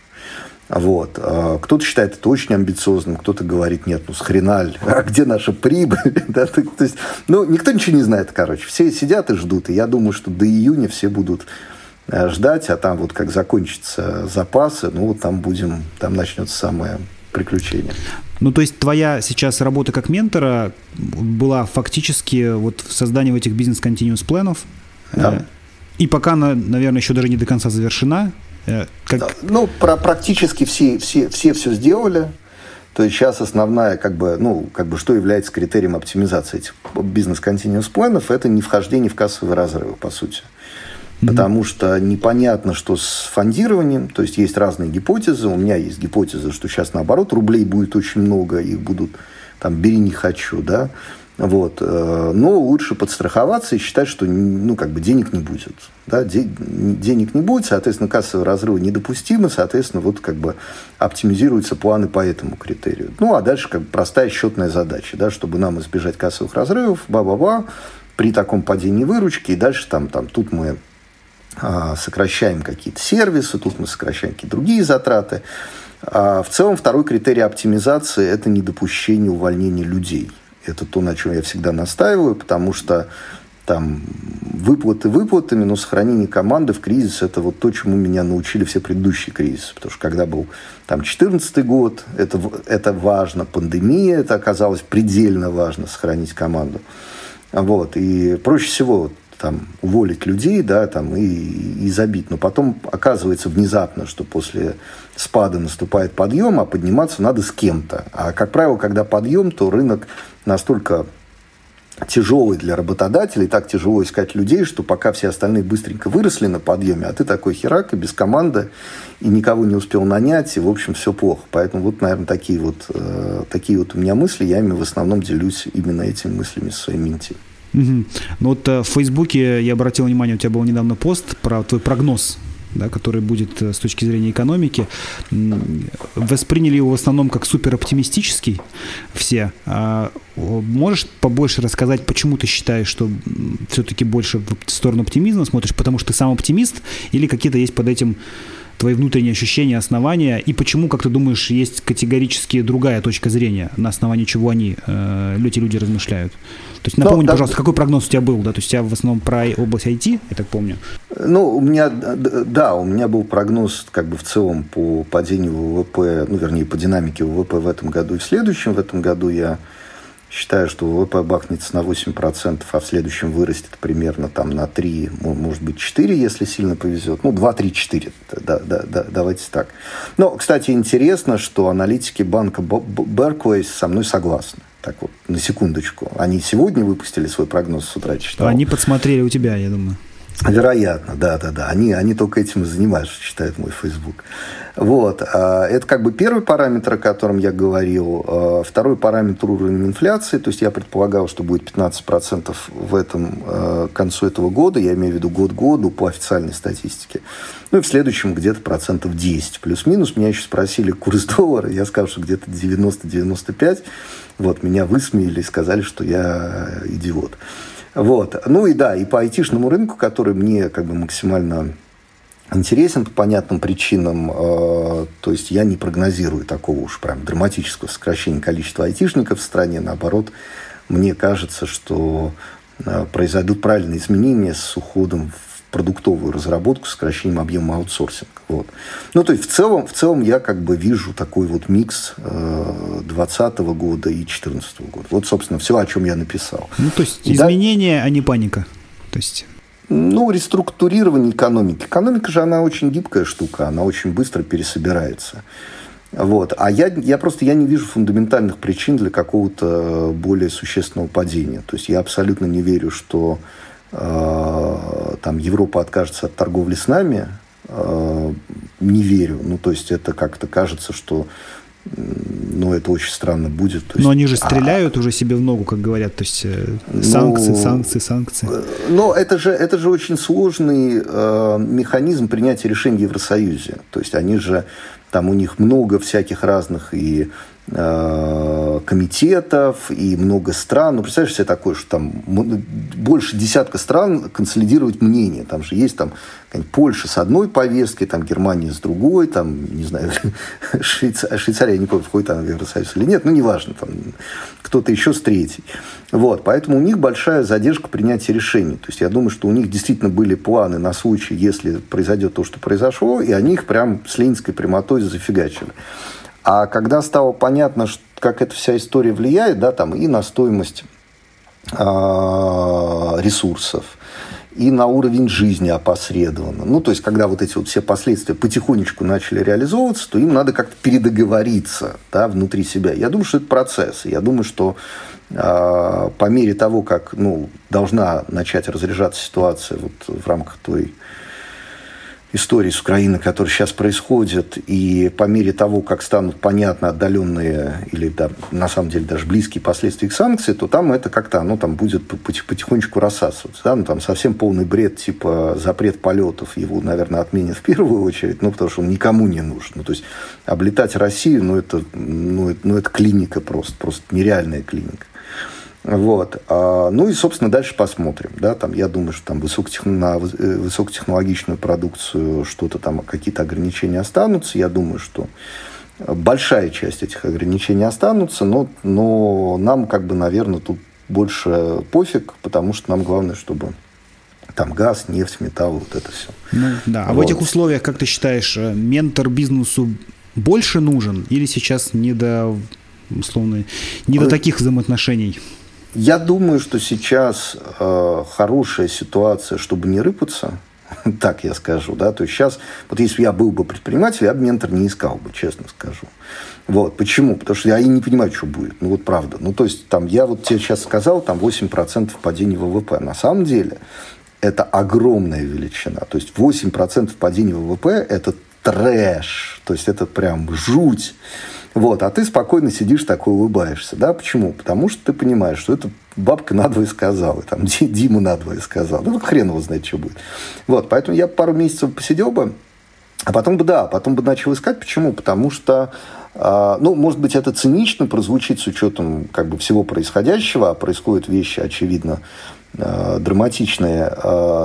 Вот. А кто-то считает это очень амбициозным, кто-то говорит, нет, ну с хреналь, а где наша прибыль? да, то, то есть, ну, никто ничего не знает, короче. Все сидят и ждут. И я думаю, что до июня все будут э, ждать, а там вот как закончатся запасы, ну, вот там будем, там начнется самое приключение. Ну, то есть твоя сейчас работа как ментора была фактически вот в создании этих бизнес-континуус-планов? Да. Э, и пока она, наверное, еще даже не до конца завершена, как... Ну, про, практически все, все, все все сделали. То есть сейчас основная, как бы, ну, как бы, что является критерием оптимизации этих бизнес-континуус планов, это не вхождение в кассовые разрывы, по сути. Mm-hmm. Потому что непонятно, что с фондированием, то есть есть разные гипотезы. У меня есть гипотеза, что сейчас наоборот рублей будет очень много, их будут там бери не хочу, да. Вот. Э, но лучше подстраховаться и считать, что ну, как бы денег не будет. Да? Денег не будет, соответственно, кассовые разрывы недопустимы, соответственно, вот как бы оптимизируются планы по этому критерию. Ну, а дальше как бы простая счетная задача, да, чтобы нам избежать кассовых разрывов, ба-ба-ба, при таком падении выручки, и дальше там, там тут мы а, сокращаем какие-то сервисы, тут мы сокращаем какие-то другие затраты. А в целом второй критерий оптимизации – это недопущение увольнения людей. Это то, на чем я всегда настаиваю, потому что там выплаты выплатами, но сохранение команды в кризис – это вот то, чему меня научили все предыдущие кризисы. Потому что когда был там 2014 год, это, это важно, пандемия, это оказалось предельно важно сохранить команду. Вот. И проще всего там, уволить людей, да, там, и, и забить. Но потом оказывается внезапно, что после спада наступает подъем, а подниматься надо с кем-то. А, как правило, когда подъем, то рынок настолько тяжелый для работодателей, так тяжело искать людей, что пока все остальные быстренько выросли на подъеме, а ты такой херак и без команды, и никого не успел нанять, и, в общем, все плохо. Поэтому вот, наверное, такие вот, э, такие вот у меня мысли, я ими в основном делюсь именно этими мыслями со своими менти. Угу. Ну вот э, в Фейсбуке я обратил внимание, у тебя был недавно пост про твой прогноз да, который будет э, с точки зрения экономики, восприняли его в основном как супер оптимистический все. А можешь побольше рассказать, почему ты считаешь, что все-таки больше в сторону оптимизма смотришь, потому что ты сам оптимист или какие-то есть под этим твои внутренние ощущения, основания, и почему, как ты думаешь, есть категорически другая точка зрения, на основании чего они, э, эти люди размышляют? То есть напомни, ну, пожалуйста, какой прогноз у тебя был, да? То есть у тебя в основном про область IT, я так помню? Ну, у меня, да, у меня был прогноз как бы в целом по падению ВВП, ну, вернее, по динамике ВВП в этом году и в следующем. В этом году я Считаю, что ВВП бахнется на 8%, а в следующем вырастет примерно там на 3, может быть, 4, если сильно повезет. Ну, 2, 3, 4. Да, да, да, давайте так. Но, кстати, интересно, что аналитики банка Berkeley со мной согласны. Так вот, на секундочку. Они сегодня выпустили свой прогноз с утра, читал. Они подсмотрели у тебя, я думаю. Вероятно, да, да, да. Они, они только этим и занимаются, читает мой Facebook. Вот. А, это как бы первый параметр, о котором я говорил. А, второй параметр уровень инфляции. То есть я предполагал, что будет 15% в этом а, к концу этого года. Я имею в виду год году по официальной статистике. Ну и в следующем где-то процентов 10. Плюс-минус. Меня еще спросили курс доллара. Я сказал, что где-то 90-95. Вот. Меня высмеяли и сказали, что я идиот. Вот. Ну и да, и по айтишному рынку, который мне как бы максимально интересен по понятным причинам. Э, то есть я не прогнозирую такого уж прям драматического сокращения количества айтишников в стране. Наоборот, мне кажется, что э, произойдут правильные изменения с уходом продуктовую разработку, сокращением объема аутсорсинга. Вот. Ну, то есть, в целом, в целом я как бы вижу такой вот микс 2020 э, года и 2014 года. Вот, собственно, все, о чем я написал. Ну, то есть, изменения, да? а не паника. То есть... Ну, реструктурирование экономики. Экономика же, она очень гибкая штука, она очень быстро пересобирается. Вот. А я, я просто я не вижу фундаментальных причин для какого-то более существенного падения. То есть я абсолютно не верю, что Э, там Европа откажется от торговли с нами, э, не верю. Ну, то есть это как-то кажется, что ну, это очень странно будет. То есть, Но они же а стреляют а, уже себе в ногу, как говорят, то есть э, санкции, ну, санкции, санкции. Но это же, это же очень сложный э, механизм принятия решений в Евросоюзе. То есть они же, там у них много всяких разных и Э, комитетов и много стран. Ну, представляешь себе такое, что там больше десятка стран консолидировать мнение. Там же есть там Польша с одной повесткой, там Германия с другой, там, не знаю, Швейцария, Швейцария, не помню, входит там в Евросоюз или нет, ну, неважно, там кто-то еще с третьей. Вот, поэтому у них большая задержка принятия решений. То есть, я думаю, что у них действительно были планы на случай, если произойдет то, что произошло, и они их прям с ленинской прямотой зафигачили. А когда стало понятно, как эта вся история влияет, да, там и на стоимость э, ресурсов, и на уровень жизни опосредованно. Ну, то есть, когда вот эти вот все последствия потихонечку начали реализовываться, то им надо как-то передоговориться да, внутри себя. Я думаю, что это процесс. Я думаю, что э, по мере того, как ну, должна начать разряжаться ситуация вот в рамках той истории с Украиной, которые сейчас происходят, и по мере того, как станут понятны отдаленные или да, на самом деле даже близкие последствия их санкций, то там это как-то оно там будет потихонечку рассасываться. Да? Ну, там совсем полный бред, типа запрет полетов, его, наверное, отменят в первую очередь, ну, потому что он никому не нужен. Ну, то есть облетать Россию, ну, это, ну, это, ну, это клиника просто, просто нереальная клиника. Вот. А, ну и, собственно, дальше посмотрим. Да, там, я думаю, что там высокотехно... на э, высокотехнологичную продукцию что-то там, какие-то ограничения останутся. Я думаю, что большая часть этих ограничений останутся, но, но нам, как бы, наверное, тут больше пофиг, потому что нам главное, чтобы там газ, нефть, металл, вот это все. Ну, да. А вот. в этих условиях, как ты считаешь, э, ментор бизнесу больше нужен или сейчас не до условно не до таких взаимоотношений? Я думаю, что сейчас э, хорошая ситуация, чтобы не рыпаться, так я скажу, да, то есть сейчас, вот если я был бы предприниматель, я бы ментор не искал бы, честно скажу. Вот, почему? Потому что я и не понимаю, что будет, ну вот правда. Ну то есть там, я вот тебе сейчас сказал, там 8% падения ВВП. На самом деле это огромная величина. То есть 8% падения ВВП – это трэш, то есть это прям жуть. Вот, а ты спокойно сидишь такой улыбаешься. Да? Почему? Потому что ты понимаешь, что это бабка надвое сказала, там, Дима надвое сказал. Ну, хрен его знает, что будет. Вот, поэтому я пару месяцев посидел бы, а потом бы, да, потом бы начал искать. Почему? Потому что, э, ну, может быть, это цинично прозвучит с учетом как бы всего происходящего, а происходят вещи, очевидно, э, драматичные,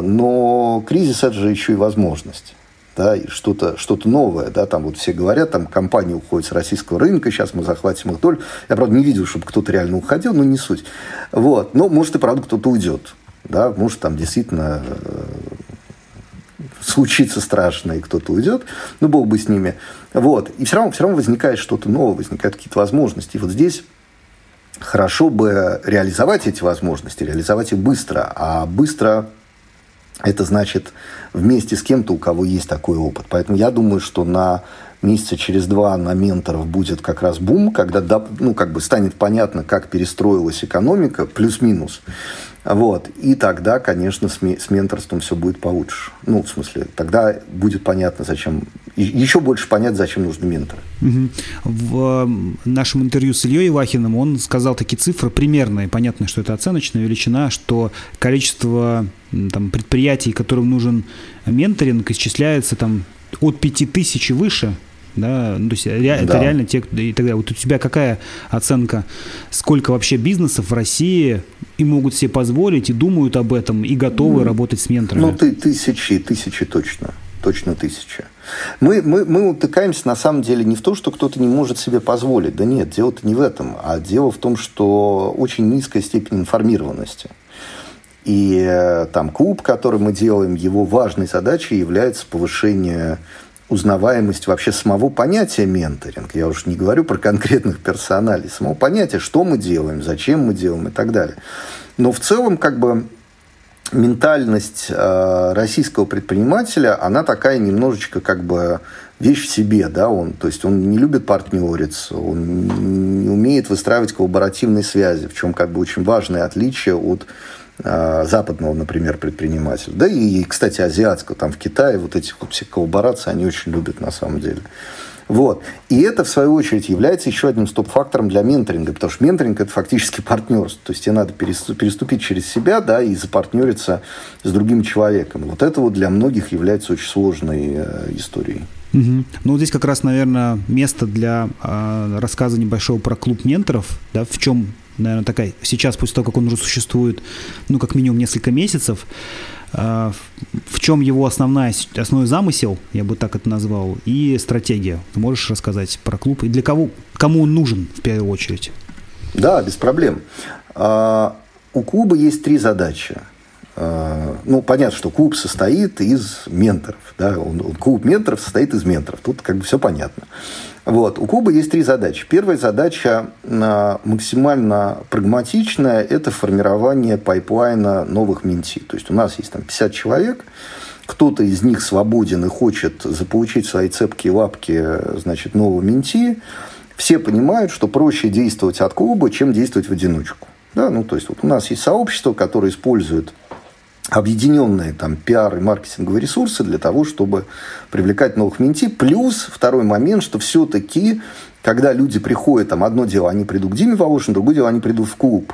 но кризис – это же еще и возможность да, и что-то что новое, да, там вот все говорят, там компания уходит с российского рынка, сейчас мы захватим их долю. Я, правда, не видел, чтобы кто-то реально уходил, но не суть. Вот, но может и правда кто-то уйдет, да, может там действительно э, случится страшно, и кто-то уйдет, ну, бог бы с ними. Вот, и все равно, все равно возникает что-то новое, возникают какие-то возможности. И вот здесь хорошо бы реализовать эти возможности, реализовать их быстро, а быстро это значит вместе с кем-то, у кого есть такой опыт. Поэтому я думаю, что на месяца через два на менторов будет как раз бум, когда ну, как бы станет понятно, как перестроилась экономика, плюс-минус. Вот. И тогда, конечно, с, менторством все будет получше. Ну, в смысле, тогда будет понятно, зачем... Еще больше понятно, зачем нужны менторы. В нашем интервью с Ильей Ивахиным он сказал такие цифры примерные. Понятно, что это оценочная величина, что количество там, предприятий, которым нужен менторинг, исчисляется там от 5000 и выше – да, ну, то есть ре, да. это реально те, и тогда вот у тебя какая оценка, сколько вообще бизнесов в России и могут себе позволить, и думают об этом, и готовы ну, работать с менторами? Ну, ты, тысячи, тысячи точно, точно тысяча. Мы, мы, мы утыкаемся на самом деле не в том, что кто-то не может себе позволить, да нет, дело-то не в этом, а дело в том, что очень низкая степень информированности. И э, там клуб, который мы делаем, его важной задачей является повышение узнаваемость вообще самого понятия менторинг. Я уж не говорю про конкретных персоналей, самого понятия, что мы делаем, зачем мы делаем и так далее. Но в целом, как бы, ментальность э, российского предпринимателя, она такая немножечко как бы вещь в себе, да, он, то есть он не любит партнериться, он не умеет выстраивать коллаборативные связи, в чем как бы очень важное отличие от западного, например, предпринимателя. Да и, кстати, азиатского. Там в Китае вот эти вот все коллаборации они очень любят на самом деле. Вот. И это, в свою очередь, является еще одним стоп-фактором для менторинга, потому что менторинг – это фактически партнерство. То есть, тебе надо переступить через себя да, и запартнериться с другим человеком. Вот это вот для многих является очень сложной э, историей. Угу. Ну, здесь как раз, наверное, место для э, рассказа небольшого про клуб менторов, да, в чем, наверное, такая, сейчас, после того, как он уже существует, ну, как минимум несколько месяцев, э, в чем его основная, основной замысел, я бы так это назвал, и стратегия. Ты можешь рассказать про клуб и для кого, кому он нужен в первую очередь? Да, без проблем. А, у клуба есть три задачи – Э, ну, понятно, что клуб состоит из менторов. Да? Клуб менторов состоит из менторов. Тут как бы все понятно. Вот. У клуба есть три задачи. Первая задача э, максимально прагматичная – это формирование pipeline а новых mentee. То есть, у нас есть там 50 человек, кто-то из них свободен и хочет заполучить свои цепкие лапки значит, нового mentee. Все понимают, что проще действовать от клуба, чем действовать в одиночку. Да? Ну, то есть, вот у нас есть сообщество, которое использует объединенные там пиар и маркетинговые ресурсы для того, чтобы привлекать новых менти. Плюс второй момент, что все-таки, когда люди приходят, там одно дело, они придут к Диме Волошину, другое дело, они придут в клуб.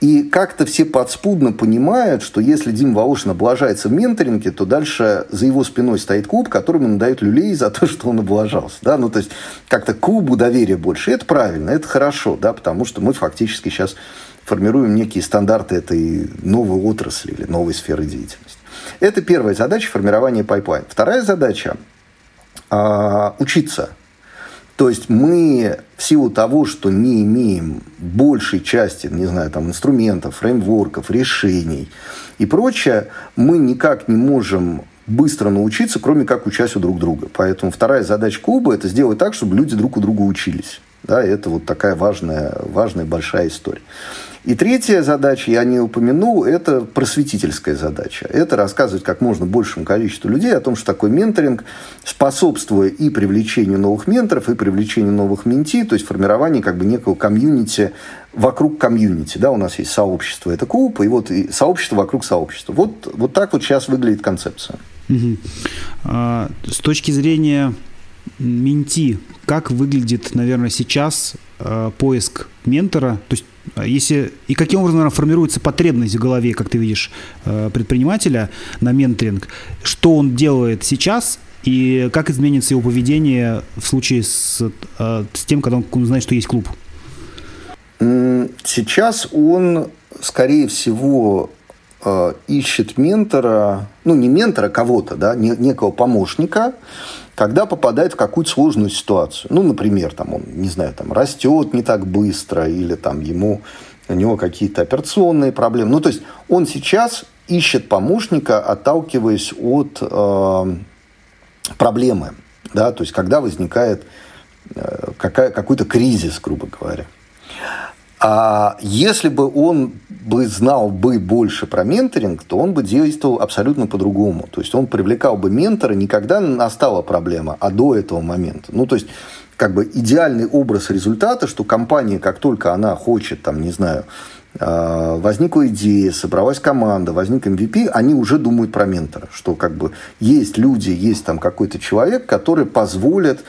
И как-то все подспудно понимают, что если Дима Волошин облажается в менторинге, то дальше за его спиной стоит клуб, которому он дает люлей за то, что он облажался. Да? Ну, то есть, как-то клубу доверия больше. И это правильно, это хорошо, да, потому что мы фактически сейчас формируем некие стандарты этой новой отрасли или новой сферы деятельности. Это первая задача формирования pipeline. Вторая задача э, учиться. То есть мы в силу того, что не имеем большей части, не знаю, там, инструментов, фреймворков, решений и прочее, мы никак не можем быстро научиться, кроме как учась у друг друга. Поэтому вторая задача клуба – это сделать так, чтобы люди друг у друга учились. Да, это вот такая важная, важная большая история. И третья задача, я не упомянул, это просветительская задача. Это рассказывать как можно большему количеству людей о том, что такой менторинг, способствуя и привлечению новых менторов, и привлечению новых менти, то есть формированию как бы некого комьюнити вокруг комьюнити. Да, у нас есть сообщество, это клуб, и вот и сообщество вокруг сообщества. Вот, вот так вот сейчас выглядит концепция. А, с точки зрения менти, как выглядит, наверное, сейчас э, поиск ментора? То есть а если, и каким образом наверное, формируется потребность в голове, как ты видишь, э, предпринимателя на менторинг, что он делает сейчас? И как изменится его поведение в случае с, э, с тем, когда он знает, что есть клуб? Сейчас он, скорее всего, э, ищет ментора, ну не ментора, кого-то, да, некого помощника, когда попадает в какую-то сложную ситуацию. Ну, например, там он, не знаю, там растет не так быстро, или там ему, у него какие-то операционные проблемы. Ну, то есть он сейчас ищет помощника, отталкиваясь от э, проблемы. Да? То есть когда возникает э, какая, какой-то кризис, грубо говоря. А если бы он бы знал бы больше про менторинг, то он бы действовал абсолютно по-другому. То есть он привлекал бы ментора не когда настала проблема, а до этого момента. Ну, то есть как бы идеальный образ результата, что компания, как только она хочет, там, не знаю, а, возникла идея, собралась команда, возник MVP, они уже думают про ментора, что как бы есть люди, есть там какой-то человек, который позволит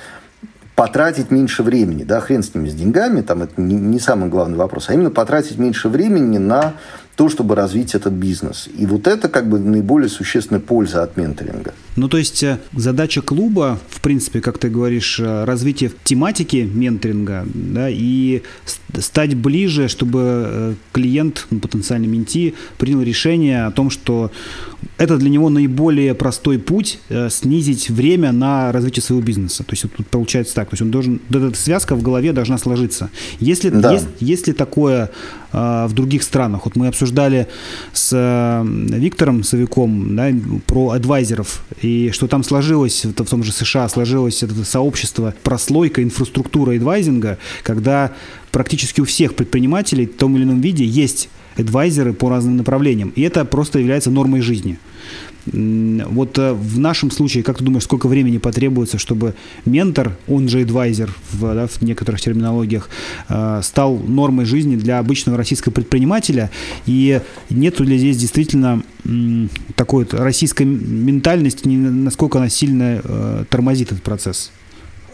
потратить меньше времени, да, хрен с ними, с деньгами, там это не, не самый главный вопрос, а именно потратить меньше времени на то, чтобы развить этот бизнес. И вот это как бы наиболее существенная польза от менторинга. Ну, то есть э, задача клуба, в принципе, как ты говоришь, э, развитие тематики менторинга, да, и стать ближе, чтобы э, клиент, ну, потенциальный менти, принял решение о том, что это для него наиболее простой путь снизить время на развитие своего бизнеса. То есть вот тут получается так, то есть он должен, эта связка в голове должна сложиться. Если, да. есть, есть ли такое в других странах? Вот мы обсуждали с Виктором Савиком да, про адвайзеров и что там сложилось, в том же США сложилось это сообщество, прослойка, инфраструктура эдвайзинга, когда практически у всех предпринимателей в том или ином виде есть адвайзеры по разным направлениям. И это просто является нормой жизни. Вот э, в нашем случае, как ты думаешь, сколько времени потребуется, чтобы ментор, он же адвайзер в, да, в некоторых терминологиях, э, стал нормой жизни для обычного российского предпринимателя? И нет ли здесь действительно такой вот российской ментальности, насколько она сильно э, тормозит этот процесс?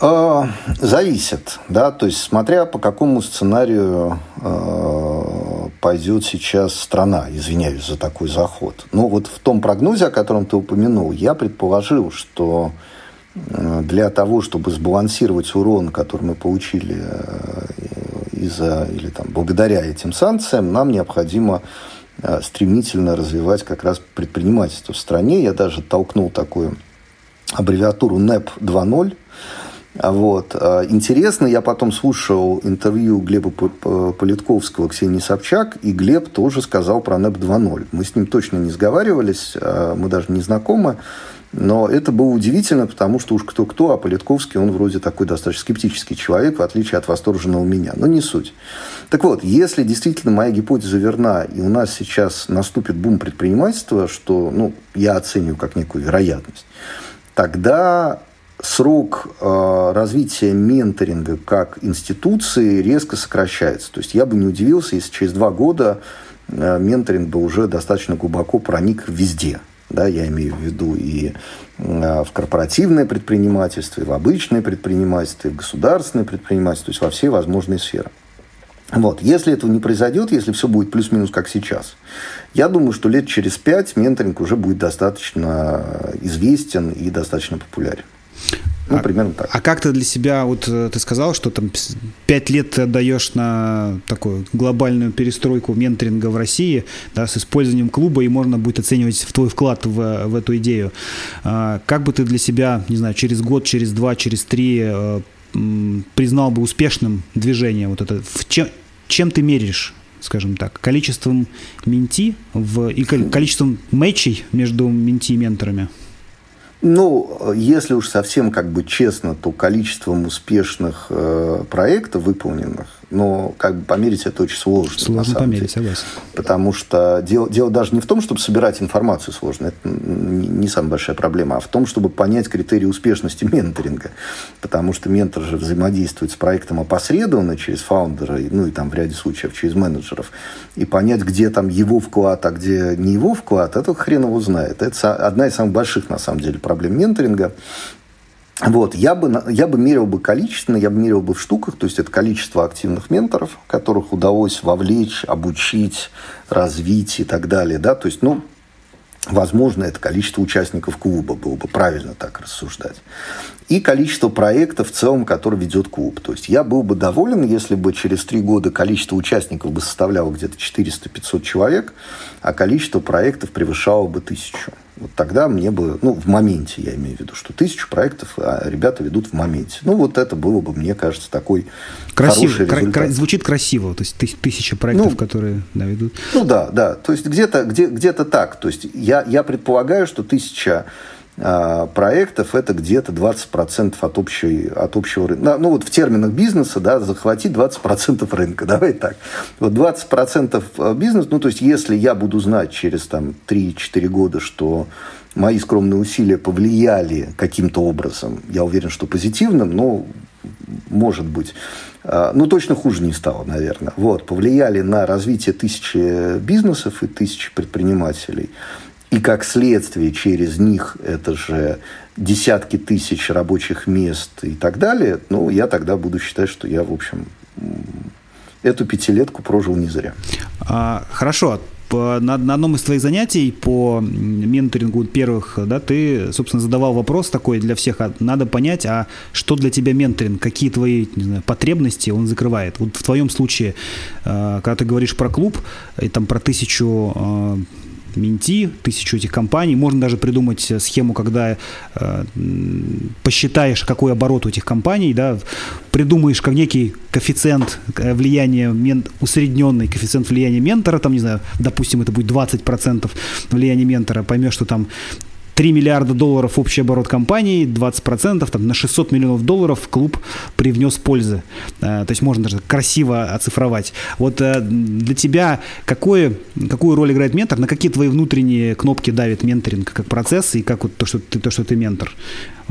А, зависит, да, то есть смотря по какому сценарию пойдет сейчас страна, извиняюсь за такой заход. Но вот в том прогнозе, о котором ты упомянул, я предположил, что для того, чтобы сбалансировать урон, который мы получили из-за или там благодаря этим санкциям, нам необходимо стремительно развивать как раз предпринимательство в стране. Я даже толкнул такую аббревиатуру НЭП 2.0, вот. А, интересно, я потом слушал интервью Глеба Политковского, Ксении Собчак, и Глеб тоже сказал про НЭП 2.0. Мы с ним точно не сговаривались, а, мы даже не знакомы, но это было удивительно, потому что уж кто-кто, а Политковский, он вроде такой достаточно скептический человек, в отличие от восторженного меня. Но не суть. Так вот, если действительно моя гипотеза верна, и у нас сейчас наступит бум предпринимательства, что ну, я оцениваю как некую вероятность, тогда срок э, развития менторинга как институции резко сокращается. То есть я бы не удивился, если через два года э, менторинг бы уже достаточно глубоко проник везде. Да, я имею в виду и э, в корпоративное предпринимательство, и в обычное предпринимательство, и в государственное предпринимательство, то есть во все возможные сферы. Вот. Если этого не произойдет, если все будет плюс-минус как сейчас, я думаю, что лет через пять менторинг уже будет достаточно известен и достаточно популярен. Ну, а, примерно так. А как ты для себя, вот э, ты сказал, что там пять лет ты отдаешь на такую глобальную перестройку менторинга в России, да, с использованием клуба, и можно будет оценивать твой вклад в, в эту идею. А, как бы ты для себя, не знаю, через год, через два, через три э, признал бы успешным движение вот это? В чем, чем ты меряешь скажем так, количеством менти в, и количеством матчей между менти и менторами? Ну, если уж совсем как бы честно, то количеством успешных э, проектов выполненных но как бы померить это очень сложно. Сложно померить, деле. согласен. Потому что дело, дело даже не в том, чтобы собирать информацию сложно, это не, не самая большая проблема, а в том, чтобы понять критерии успешности менторинга. Потому что ментор же взаимодействует с проектом опосредованно через фаундера, ну и там в ряде случаев через менеджеров. И понять, где там его вклад, а где не его вклад, это хрен его знает. Это одна из самых больших, на самом деле, проблем менторинга. Вот, я бы, я бы мерил бы количественно, я бы мерил бы в штуках, то есть это количество активных менторов, которых удалось вовлечь, обучить, развить и так далее, да, то есть, ну, возможно, это количество участников клуба, было бы правильно так рассуждать. И количество проектов в целом, которые ведет клуб. То есть я был бы доволен, если бы через три года количество участников бы составляло где-то 400-500 человек, а количество проектов превышало бы тысячу. Вот тогда мне бы, ну, в моменте я имею в виду, что тысячу проектов а ребята ведут в моменте. Ну, вот это было бы, мне кажется, такой Красиво, хороший результат. Кра- звучит красиво, то есть тысяча проектов, ну, которые да, ведут. Ну, да, да. То есть где-то где, где-то так. То есть я, я предполагаю, что тысяча проектов это где-то 20% от, общей, от общего рынка. Ну, вот в терминах бизнеса, да, захватить 20% рынка. Давай так. Вот 20% а, бизнеса, ну, то есть, если я буду знать через там 3-4 года, что мои скромные усилия повлияли каким-то образом, я уверен, что позитивным, но может быть, а, ну, точно хуже не стало, наверное. Вот, повлияли на развитие тысячи бизнесов и тысячи предпринимателей – и как следствие через них это же десятки тысяч рабочих мест и так далее, ну, я тогда буду считать, что я, в общем, эту пятилетку прожил не зря. А, хорошо. На, на одном из твоих занятий по менторингу первых, да, ты, собственно, задавал вопрос такой для всех, а надо понять, а что для тебя менторинг, какие твои не знаю, потребности он закрывает. Вот в твоем случае, а, когда ты говоришь про клуб, и там про тысячу а, Минти, тысячу этих компаний. Можно даже придумать э, схему, когда э, посчитаешь, какой оборот у этих компаний, да, придумаешь как некий коэффициент э, влияния, мен, усредненный коэффициент влияния ментора, там, не знаю, допустим, это будет 20% влияния ментора, поймешь, что там 3 миллиарда долларов общий оборот компании, 20%, там, на 600 миллионов долларов клуб привнес пользы. Э, то есть можно даже красиво оцифровать. Вот э, для тебя какое, какую роль играет ментор? На какие твои внутренние кнопки давит менторинг как процесс и как вот то, что ты, то, что ты ментор?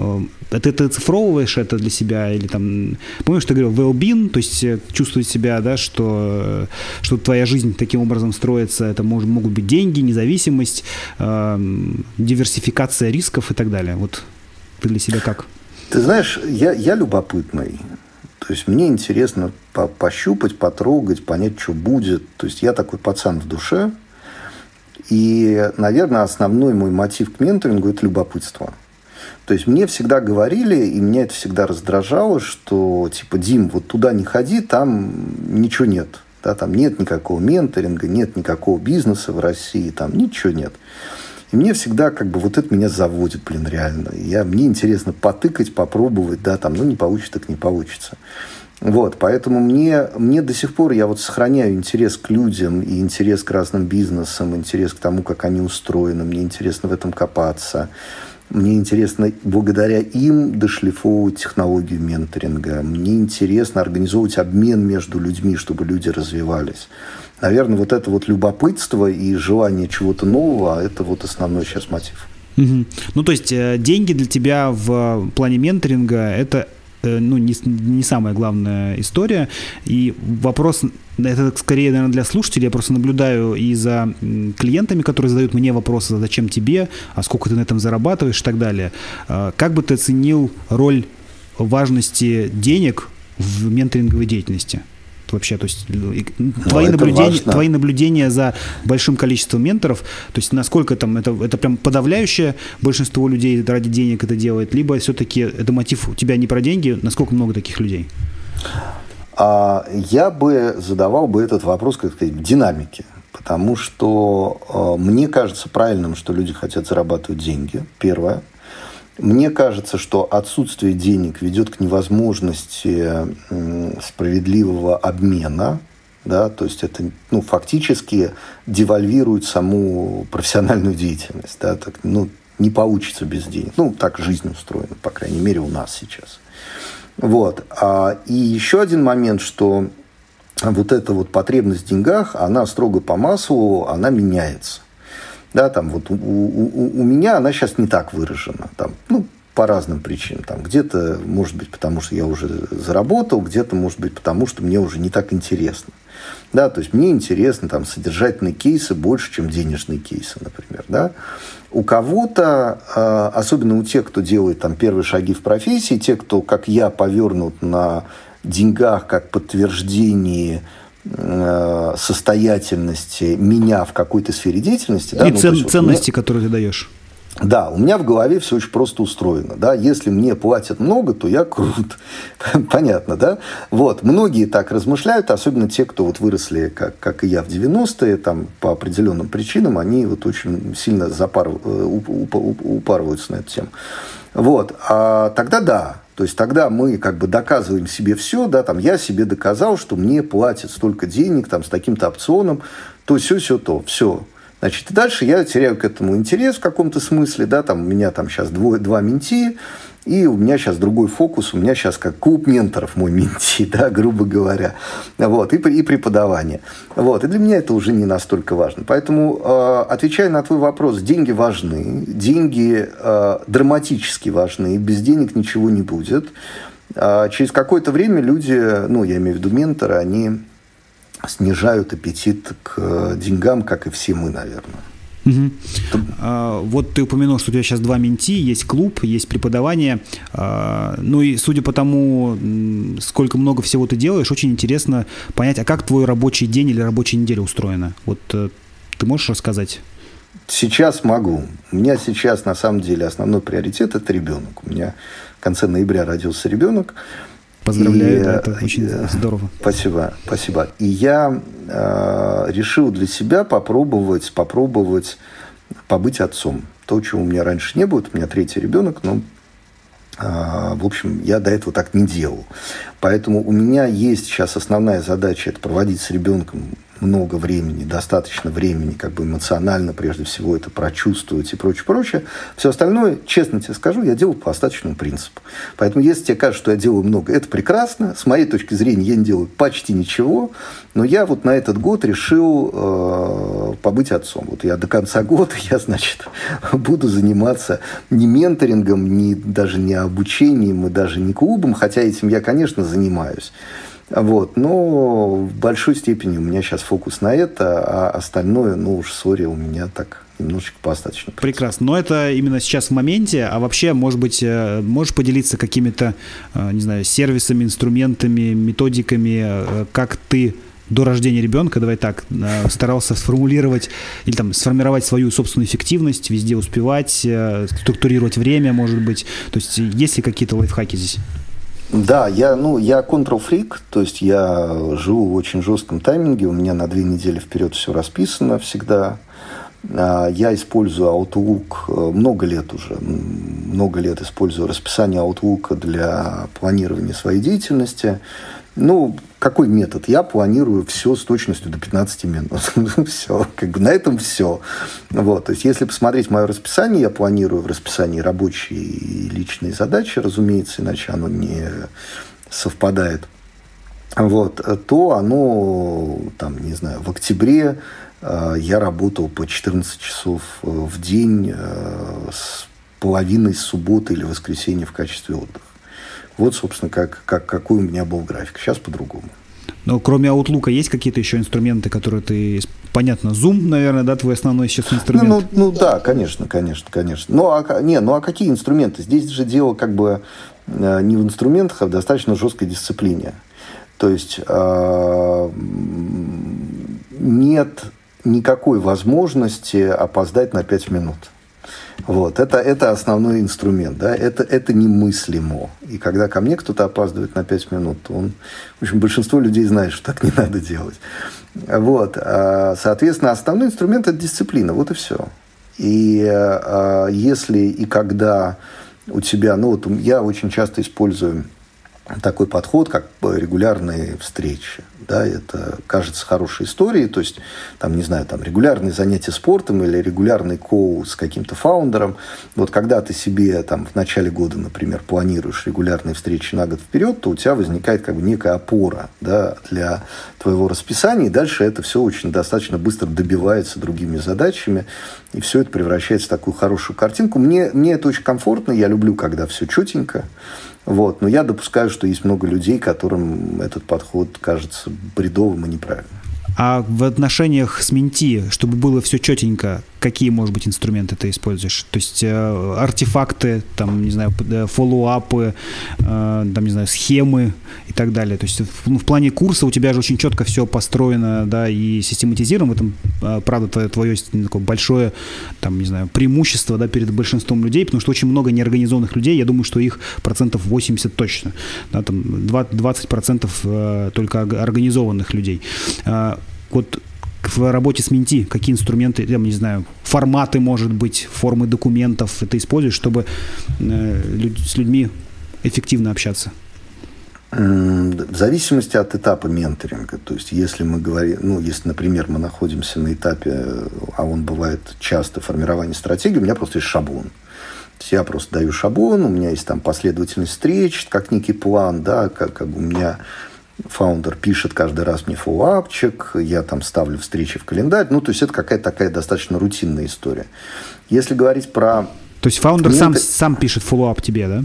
Э, это ты оцифровываешь это для себя или там, помнишь, ты говорил well-being, то есть э, чувствовать себя, да, что, что твоя жизнь таким образом строится, это может, могут быть деньги, независимость, э, диверсификация рисков и так далее. Вот ты для себя как? Ты знаешь, я, я любопытный. То есть мне интересно по пощупать, потрогать, понять, что будет. То есть я такой пацан в душе. И, наверное, основной мой мотив к менторингу – это любопытство. То есть мне всегда говорили, и меня это всегда раздражало, что типа, Дим, вот туда не ходи, там ничего нет. Да, там нет никакого менторинга, нет никакого бизнеса в России, там ничего нет. И мне всегда как бы вот это меня заводит, блин, реально. Я, мне интересно потыкать, попробовать, да, там, ну, не получится, так не получится. Вот, поэтому мне, мне до сих пор, я вот сохраняю интерес к людям и интерес к разным бизнесам, интерес к тому, как они устроены, мне интересно в этом копаться. Мне интересно благодаря им дошлифовывать технологию менторинга. Мне интересно организовывать обмен между людьми, чтобы люди развивались. Наверное, вот это вот любопытство и желание чего-то нового, это вот основной сейчас мотив. Угу. Ну, то есть э, деньги для тебя в плане менторинга это ну, не, не самая главная история. И вопрос, это скорее, наверное, для слушателей, я просто наблюдаю и за клиентами, которые задают мне вопросы, зачем тебе, а сколько ты на этом зарабатываешь и так далее. А, как бы ты оценил роль важности денег в менторинговой деятельности? Вообще, то есть ну, твои, наблюдения, твои наблюдения за большим количеством менторов, то есть насколько там это, это прям подавляющее большинство людей ради денег это делает, либо все-таки это мотив у тебя не про деньги, насколько много таких людей? А, я бы задавал бы этот вопрос как сказать, в динамике. Потому что э, мне кажется правильным, что люди хотят зарабатывать деньги. Первое. Мне кажется, что отсутствие денег ведет к невозможности справедливого обмена, да, то есть это ну, фактически девальвирует саму профессиональную деятельность, да, так, ну, не получится без денег. Ну, так жизнь устроена, по крайней мере, у нас сейчас. Вот. А, и еще один момент, что вот эта вот потребность в деньгах, она строго по маслу, она меняется. Да, там вот у, у, у меня она сейчас не так выражена. Там, ну, по разным причинам. Там где-то, может быть, потому что я уже заработал, где-то, может быть, потому что мне уже не так интересно. Да, то есть мне интересно там содержательные кейсы больше, чем денежные кейсы, например. Да? У кого-то, а, особенно у тех, кто делает там первые шаги в профессии, те, кто, как я, повернут на деньгах как подтверждение состоятельности меня в какой-то сфере деятельности. Да, И ну, цен, есть, ценности, меня... которые ты даешь. Да, у меня в голове все очень просто устроено. Да? Если мне платят много, то я крут. Понятно, да? Вот. Многие так размышляют, особенно те, кто вот выросли, как, как и я, в 90-е, там, по определенным причинам, они вот очень сильно запар... Э, упарываются на эту тему. Вот. А тогда да, то есть тогда мы как бы доказываем себе все, да, там я себе доказал, что мне платят столько денег, там, с таким-то опционом, то все, все, то, все. Значит, и дальше я теряю к этому интерес в каком-то смысле, да, там у меня там сейчас двое, два менти, и у меня сейчас другой фокус, у меня сейчас как клуб менторов мой менти, да, грубо говоря. Вот, и, и преподавание. Вот, и для меня это уже не настолько важно. Поэтому, э, отвечая на твой вопрос, деньги важны, деньги э, драматически важны, без денег ничего не будет. Э, через какое-то время люди, ну, я имею в виду менторы, они снижают аппетит к деньгам, как и все мы, наверное. Угу. А, вот ты упомянул, что у тебя сейчас два менти, есть клуб, есть преподавание. А, ну и судя по тому, сколько много всего ты делаешь, очень интересно понять, а как твой рабочий день или рабочая неделя устроена? Вот э, ты можешь рассказать? Сейчас могу. У меня сейчас на самом деле основной приоритет это ребенок. У меня в конце ноября родился ребенок. Поздравляю, и, да, это очень и, здорово. Спасибо, спасибо. И я э, решил для себя попробовать, попробовать побыть отцом. То, чего у меня раньше не было, у меня третий ребенок, но э, в общем, я до этого так не делал. Поэтому у меня есть сейчас основная задача это проводить с ребенком много времени, достаточно времени, как бы эмоционально прежде всего это прочувствовать и прочее, прочее. Все остальное, честно тебе скажу, я делаю по остаточному принципу. Поэтому если тебе кажется, что я делаю много, это прекрасно. С моей точки зрения я не делаю почти ничего, но я вот на этот год решил э, побыть отцом. Вот я до конца года, я, значит, буду заниматься не менторингом, не, даже не обучением и даже не клубом, хотя этим я, конечно, занимаюсь. Вот. Но в большой степени у меня сейчас фокус на это, а остальное, ну уж, сори, у меня так немножечко по остаточному. Прекрасно. Но это именно сейчас в моменте, а вообще, может быть, э, можешь поделиться какими-то, э, не знаю, сервисами, инструментами, методиками, э, как ты до рождения ребенка, давай так, старался сформулировать или там сформировать свою собственную эффективность, везде успевать, структурировать время, может быть. То есть есть ли какие-то лайфхаки здесь? Да, я, ну, я freak, то есть я живу в очень жестком тайминге, у меня на две недели вперед все расписано всегда. А, я использую Outlook э, много лет уже, много лет использую расписание Outlook для планирования своей деятельности. Ну, какой метод? Я планирую все с точностью до 15 минут. все, как бы на этом все. Вот, то есть, если посмотреть мое расписание, я планирую в расписании рабочие и личные задачи, разумеется, иначе оно не совпадает. Вот, то оно, там, не знаю, в октябре э, я работал по 14 часов э, в день э, с половиной субботы или воскресенья в качестве отдыха. Вот, собственно, как, как, какой у меня был график. Сейчас по-другому. Но кроме Outlook есть какие-то еще инструменты, которые ты... Понятно, Zoom, наверное, да, твой основной сейчас инструмент? Ну, ну, ну да, конечно, конечно, конечно. Ну, а, не, ну а какие инструменты? Здесь же дело как бы э, не в инструментах, а в достаточно жесткой дисциплине. То есть э, нет никакой возможности опоздать на 5 минут. Вот, это, это основной инструмент, да, это, это немыслимо. И когда ко мне кто-то опаздывает на 5 минут, то он, в общем, большинство людей знает, что так не надо делать. Вот, а, соответственно, основной инструмент – это дисциплина, вот и все. И а, если и когда у тебя, ну вот я очень часто использую такой подход, как регулярные встречи. Да, это кажется хорошей историей, то есть, там, не знаю, там, регулярные занятия спортом или регулярный коу с каким-то фаундером. Вот когда ты себе там, в начале года, например, планируешь регулярные встречи на год вперед, то у тебя возникает как бы некая опора да, для твоего расписания, и дальше это все очень достаточно быстро добивается другими задачами, и все это превращается в такую хорошую картинку. Мне, мне это очень комфортно, я люблю, когда все четенько, вот. Но я допускаю, что есть много людей, которым этот подход кажется бредовым и неправильным. А в отношениях с менти, чтобы было все четенько, какие, может быть, инструменты ты используешь? То есть э, артефакты, там, не знаю, фоллоуапы, э, там, не знаю, схемы и так далее. То есть в, ну, в плане курса у тебя же очень четко все построено, да, и систематизировано. В этом, э, правда, твое, твое такое большое, там, не знаю, преимущество, да, перед большинством людей, потому что очень много неорганизованных людей. Я думаю, что их процентов 80 точно. Да, там 20 процентов э, только организованных людей. Э, вот в работе с Менти, какие инструменты, я не знаю, форматы, может быть, формы документов ты используешь, чтобы э, с людьми эффективно общаться? В зависимости от этапа менторинга. То есть, если мы говорим, ну, если, например, мы находимся на этапе, а он бывает часто, формирования стратегии, у меня просто есть шаблон. Я просто даю шаблон, у меня есть там последовательность встреч, как некий план, да, как, как у меня founder пишет каждый раз мне follow-up чик, я там ставлю встречи в календарь. Ну, то есть, это какая-то такая достаточно рутинная история. Если говорить про... То есть, founder клиенты... сам, сам пишет follow-up тебе, да?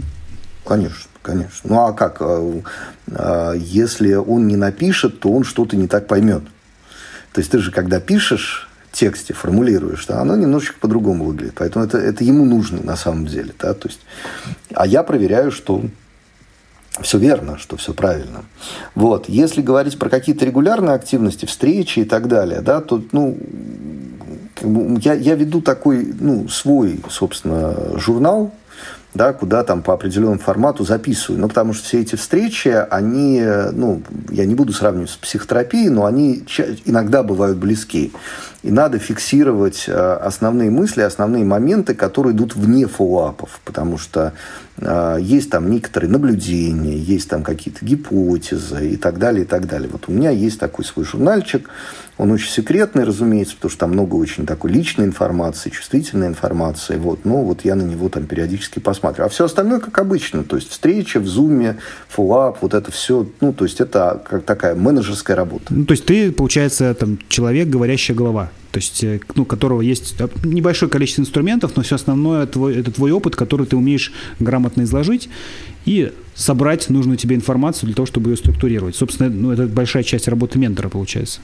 Конечно, конечно. Ну, а как? А, а, если он не напишет, то он что-то не так поймет. То есть, ты же, когда пишешь тексте формулируешь, да, оно немножечко по-другому выглядит. Поэтому это, это ему нужно на самом деле. Да? То есть, а я проверяю, что все верно, что все правильно. Вот. Если говорить про какие-то регулярные активности, встречи и так далее, да, то ну, я, я веду такой ну, свой, собственно, журнал, да, куда там по определенному формату записываю. Ну, потому что все эти встречи, они, ну, я не буду сравнивать с психотерапией, но они иногда бывают близки. И надо фиксировать э, основные мысли, основные моменты, которые идут вне фоллапов, потому что э, есть там некоторые наблюдения, есть там какие-то гипотезы и так далее, и так далее. Вот у меня есть такой свой журнальчик, он очень секретный, разумеется, потому что там много очень такой личной информации, чувствительной информации. Вот. Но вот я на него там периодически посматриваю. А все остальное, как обычно. То есть встреча в зуме, фуллап, вот это все. Ну, то есть это как такая менеджерская работа. Ну, то есть ты, получается, там человек, говорящая голова то есть, э, ну, у которого есть небольшое количество инструментов, но все основное твой, это твой опыт, который ты умеешь грамотно изложить и собрать нужную тебе информацию для того, чтобы ее структурировать. Собственно, ну, это большая часть работы ментора получается.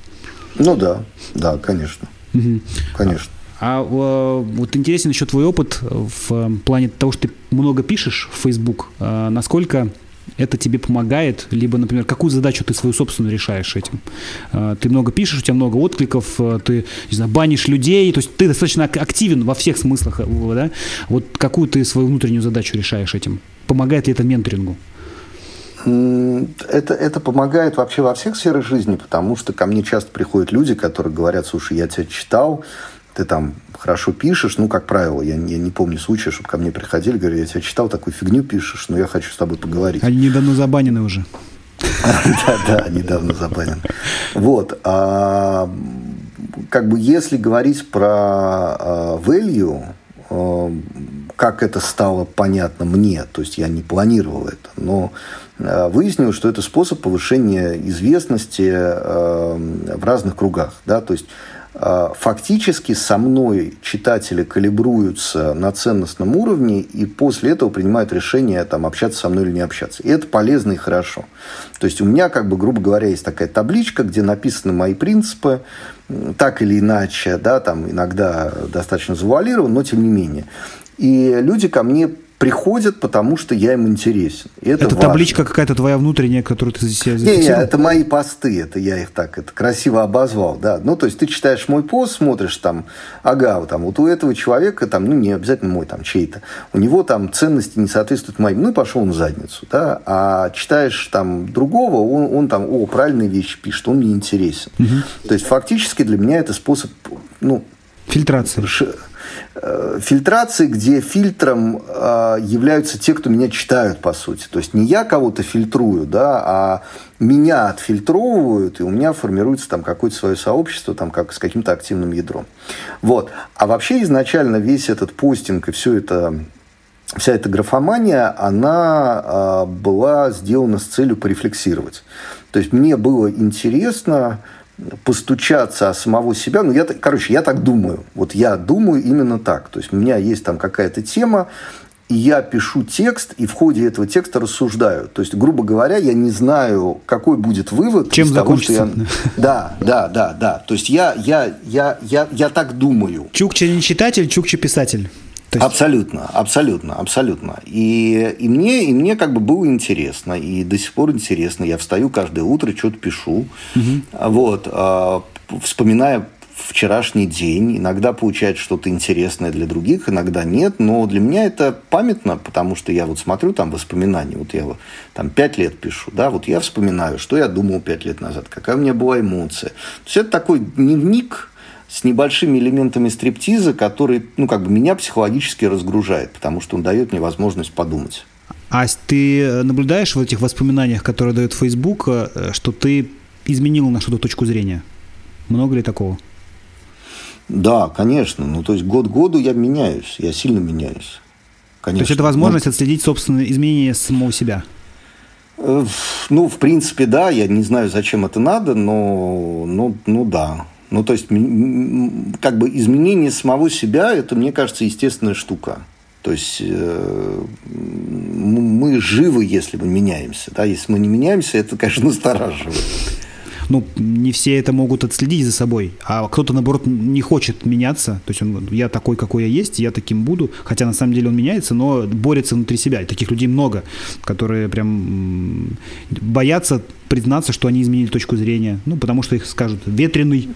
Ну да, да, конечно. Угу. Конечно. А, а вот интересен еще твой опыт в плане того, что ты много пишешь в Facebook. А, насколько это тебе помогает, либо, например, какую задачу ты свою собственную решаешь этим. А, ты много пишешь, у тебя много откликов, а, ты, не знаю, банишь людей, то есть ты достаточно активен во всех смыслах, э, да? Вот какую ты свою внутреннюю задачу решаешь этим? Помогает ли это менторингу? Это, это помогает вообще во всех сферах жизни, потому что ко мне часто приходят люди, которые говорят, слушай, я тебя читал, ты там хорошо пишешь, ну, как правило, я, я не помню случая, чтобы ко мне приходили, говорят, я тебя читал, такую фигню пишешь, но я хочу с тобой поговорить. Они недавно забанены уже. Да, да, недавно забанен. Вот. А, как бы если говорить про а, value, а, как это стало понятно мне, то есть я не планировал это, но выяснилось, что это способ повышения известности в разных кругах. Да? То есть фактически со мной читатели калибруются на ценностном уровне и после этого принимают решение там, общаться со мной или не общаться. И это полезно и хорошо. То есть у меня, как бы, грубо говоря, есть такая табличка, где написаны мои принципы, так или иначе, да, там иногда достаточно завуалирован, но тем не менее. И люди ко мне приходят, потому что я им интересен. И это это табличка какая-то твоя внутренняя, которую ты за себя зафиксировал? Не, не, это мои посты, это я их так это красиво обозвал, да. Ну, то есть ты читаешь мой пост, смотришь там, ага, вот, там, вот у этого человека, там, ну, не обязательно мой, там, чей-то, у него там ценности не соответствуют моим, ну, и пошел на задницу, да. А читаешь там другого, он, он там, о, правильные вещи пишет, он мне интересен. Угу. То есть фактически для меня это способ, ну... Фильтрация Э, фильтрации, где фильтром э, являются те, кто меня читают, по сути. То есть не я кого-то фильтрую, да, а меня отфильтровывают, и у меня формируется там какое-то свое сообщество там, как, с каким-то активным ядром. Вот. А вообще изначально весь этот постинг и все это вся эта графомания, она э, была сделана с целью порефлексировать. То есть мне было интересно постучаться о самого себя. Ну, я, короче, я так думаю. Вот я думаю именно так. То есть у меня есть там какая-то тема, и я пишу текст, и в ходе этого текста рассуждаю. То есть, грубо говоря, я не знаю, какой будет вывод. Чем из закончится. Того, что я... Да, да, да, да. То есть я, я, я, я, я так думаю. Чукча не читатель, Чукча писатель. Есть... Абсолютно, абсолютно, абсолютно. И, и, мне, и мне как бы было интересно, и до сих пор интересно. Я встаю каждое утро, что-то пишу, угу. вот, э, вспоминая вчерашний день. Иногда получается что-то интересное для других, иногда нет. Но для меня это памятно, потому что я вот смотрю там воспоминания. Вот я там пять лет пишу, да, вот я вспоминаю, что я думал пять лет назад, какая у меня была эмоция. То есть это такой дневник, с небольшими элементами стриптиза, который, ну, как бы меня психологически разгружает, потому что он дает мне возможность подумать. А ты наблюдаешь в этих воспоминаниях, которые дает Facebook, э, что ты изменил на что-то точку зрения? Много ли такого? Да, конечно. Ну, то есть год году я меняюсь, я сильно меняюсь. Конечно. То есть это возможность Но... отследить собственные изменения самого себя? Э, ну, в принципе, да. Я не знаю, зачем это надо, но, ну, ну да. Ну, то есть, как бы изменение самого себя, это, мне кажется, естественная штука. То есть, э, мы живы, если мы меняемся. Да? Если мы не меняемся, это, конечно, настораживает ну, не все это могут отследить за собой, а кто-то, наоборот, не хочет меняться, то есть он, я такой, какой я есть, я таким буду, хотя на самом деле он меняется, но борется внутри себя, и таких людей много, которые прям боятся признаться, что они изменили точку зрения, ну, потому что их скажут ветреный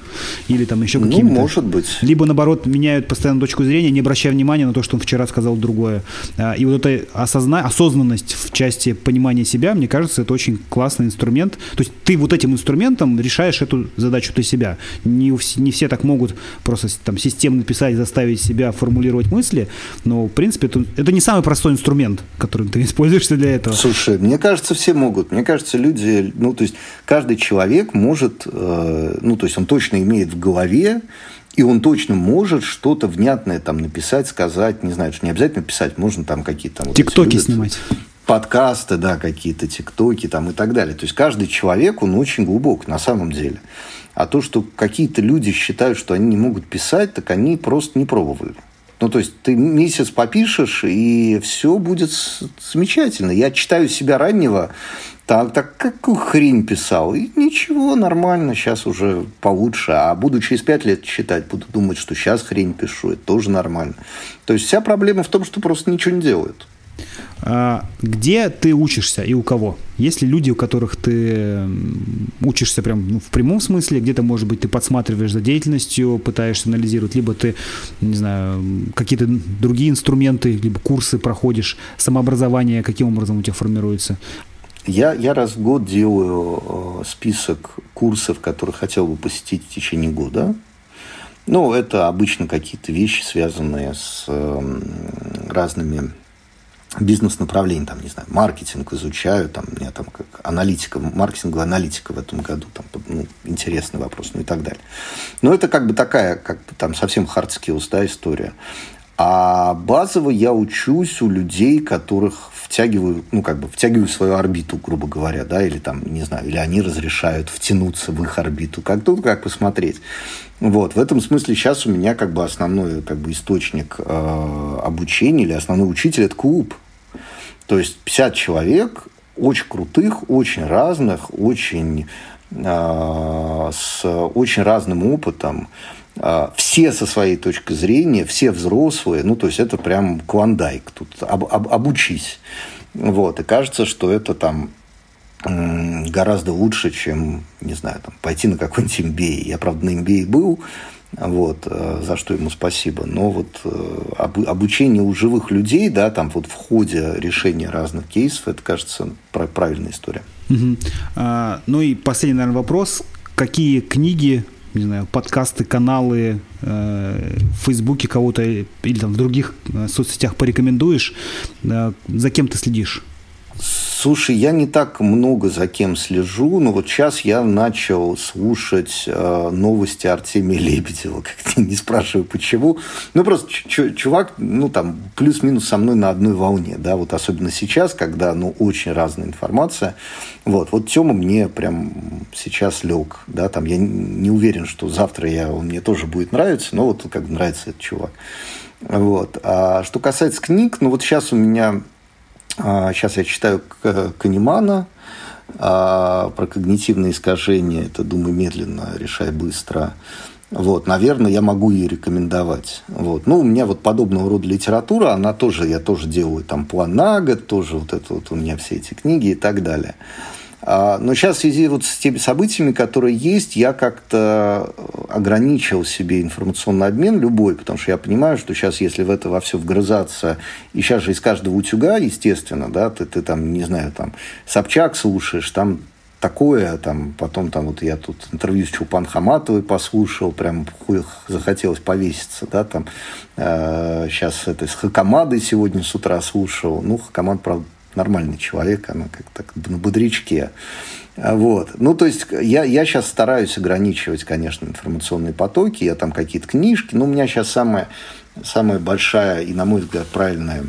или там еще ну, какими-то. Ну, может быть. Либо, наоборот, меняют постоянно точку зрения, не обращая внимания на то, что он вчера сказал другое. А, и вот эта осозна... осознанность в части понимания себя, мне кажется, это очень классный инструмент. То есть ты вот этим инструментом решаешь эту задачу ты себя. Не, не все так могут просто там системно писать, заставить себя формулировать мысли, но, в принципе, это, это не самый простой инструмент, который ты используешь для этого. Слушай, мне кажется, все могут. Мне кажется, люди ну, то есть каждый человек может, э, ну, то есть он точно имеет в голове, и он точно может что-то внятное там написать, сказать, не знаю, что не обязательно писать, можно там какие-то там... Тиктоки вот снимать. Подкасты, да, какие-то тиктоки там и так далее. То есть каждый человек, он очень глубок на самом деле. А то, что какие-то люди считают, что они не могут писать, так они просто не пробовали. Ну, то есть ты месяц попишешь, и все будет замечательно. Я читаю себя раннего, так, так какую хрень писал? И ничего, нормально, сейчас уже получше. А буду через пять лет читать, буду думать, что сейчас хрень пишу. Это тоже нормально. То есть вся проблема в том, что просто ничего не делают. А где ты учишься и у кого? Есть ли люди, у которых ты учишься прям ну, в прямом смысле, где-то, может быть, ты подсматриваешь за деятельностью, пытаешься анализировать, либо ты, не знаю, какие-то другие инструменты, либо курсы проходишь, самообразование, каким образом у тебя формируется? Я, я раз в год делаю э, список курсов, которые хотел бы посетить в течение года. Ну, это обычно какие-то вещи, связанные с эм, разными бизнес-направлений, там, не знаю, маркетинг изучаю, там, у меня там как аналитика, маркетинговая аналитика в этом году, там, ну, интересный вопрос, ну и так далее. Но это как бы такая, как бы там совсем hard skills, да, история. А базово я учусь у людей, которых втягиваю, ну, как бы втягиваю в свою орбиту, грубо говоря, да, или там, не знаю, или они разрешают втянуться в их орбиту. Как тут, как посмотреть. Вот, в этом смысле сейчас у меня как бы основной как бы источник э, обучения или основной учитель – это клуб. То есть 50 человек, очень крутых, очень разных, очень э, с очень разным опытом, все со своей точки зрения, все взрослые, ну, то есть это прям клондайк, тут об, об, обучись. Вот, и кажется, что это там гораздо лучше, чем, не знаю, там, пойти на какой-нибудь MBA. Я, правда, на MBA был, вот, э, за что ему спасибо. Но вот э, об, обучение у живых людей, да, там вот в ходе решения разных кейсов, это, кажется, правильная история. Угу. А, ну и последний, наверное, вопрос. Какие книги не знаю, подкасты, каналы э, в Фейсбуке кого-то или там в других э, соцсетях порекомендуешь, э, за кем ты следишь? Слушай, я не так много за кем слежу, но вот сейчас я начал слушать э, новости Артемия Лебедева, как не спрашиваю почему. Ну, просто чувак, ну, там, плюс-минус со мной на одной волне, да, вот особенно сейчас, когда, ну, очень разная информация. Вот, вот Тёма мне прям сейчас лег, да, там, я не уверен, что завтра я, он мне тоже будет нравиться, но вот как бы нравится этот чувак. Вот. А что касается книг, ну, вот сейчас у меня Сейчас а, я читаю Канемана а, про когнитивные искажения. Это «Думай медленно, решай быстро». Вот, наверное, я могу ее рекомендовать. Вот. Ну, у меня вот подобного рода литература, она тоже, я тоже делаю там план на год, тоже вот это вот у меня все эти книги и так далее. А, но сейчас в связи вот с теми событиями, которые есть, я как-то ограничил себе информационный обмен любой, потому что я понимаю, что сейчас, если в это во все вгрызаться, и сейчас же из каждого утюга, естественно, да, ты, ты там, не знаю, там, Собчак слушаешь, там такое, там, потом там вот я тут интервью с Чулпан Хаматовой послушал, прям хуй захотелось повеситься, да, там, э, сейчас это с Хакамадой сегодня с утра слушал, ну, Хакамад, правда, нормальный человек, она как так на бодрячке. Вот. Ну, то есть, я, я сейчас стараюсь ограничивать, конечно, информационные потоки. Я там какие-то книжки. Но у меня сейчас самая, самая большая и, на мой взгляд, правильная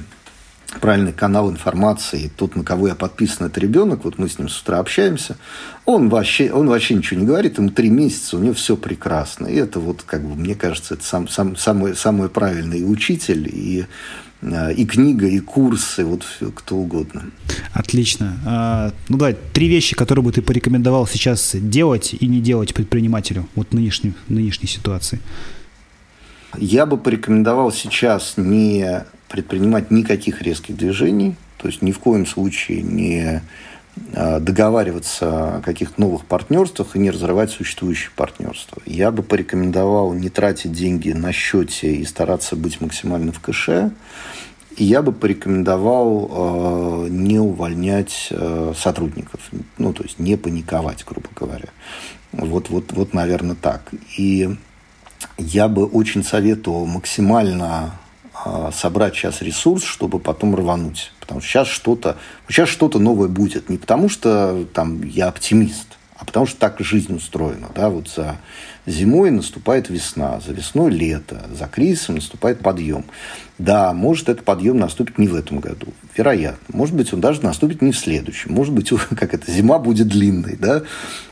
правильный канал информации, тот, на кого я подписан, это ребенок, вот мы с ним с утра общаемся, он вообще, он вообще ничего не говорит, ему три месяца, у него все прекрасно. И это вот, как бы, мне кажется, это сам, сам, самый, самый правильный учитель, и Э, и книга, и курсы, вот кто угодно. Отлично. А, ну да, три вещи, которые бы ты порекомендовал сейчас делать и не делать предпринимателю вот нынешней, нынешней ситуации. Я бы порекомендовал сейчас не предпринимать никаких резких движений, то есть ни в коем случае не Э, договариваться о каких-то новых партнерствах и не разрывать существующие партнерства. Я бы порекомендовал не тратить деньги на счете и стараться быть максимально в кэше. И я бы порекомендовал э, не увольнять э, сотрудников, ну, то есть не паниковать, грубо говоря. Вот, вот, вот, наверное, так. И я бы очень советовал максимально собрать сейчас ресурс, чтобы потом рвануть. Потому что сейчас что-то, сейчас что-то новое будет. Не потому что там я оптимист, а потому что так жизнь устроена. Да? Вот за зимой наступает весна, за весной лето, за кризисом наступает подъем. Да, может, этот подъем наступит не в этом году. Вероятно. Может быть, он даже наступит не в следующем. Может быть, как это, зима будет длинной. Да?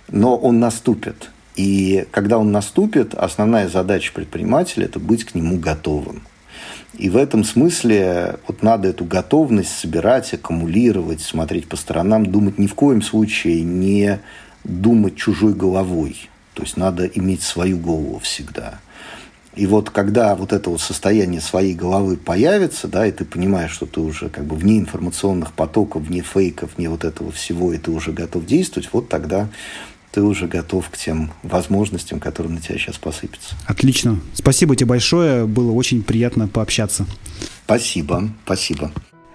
Но он наступит. И когда он наступит, основная задача предпринимателя – это быть к нему готовым. И в этом смысле вот надо эту готовность собирать, аккумулировать, смотреть по сторонам, думать ни в коем случае не думать чужой головой. То есть надо иметь свою голову всегда. И вот когда вот это вот состояние своей головы появится, да, и ты понимаешь, что ты уже как бы вне информационных потоков, вне фейков, вне вот этого всего, и ты уже готов действовать, вот тогда ты уже готов к тем возможностям, которые на тебя сейчас посыпятся. Отлично. Спасибо тебе большое. Было очень приятно пообщаться. Спасибо. Спасибо.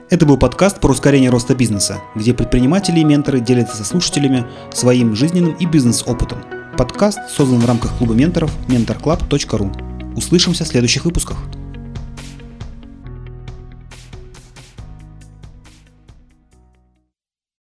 Это был подкаст про ускорение роста бизнеса, где предприниматели и менторы делятся со слушателями своим жизненным и бизнес-опытом. Подкаст создан в рамках клуба менторов mentorclub.ru. Услышимся в следующих выпусках.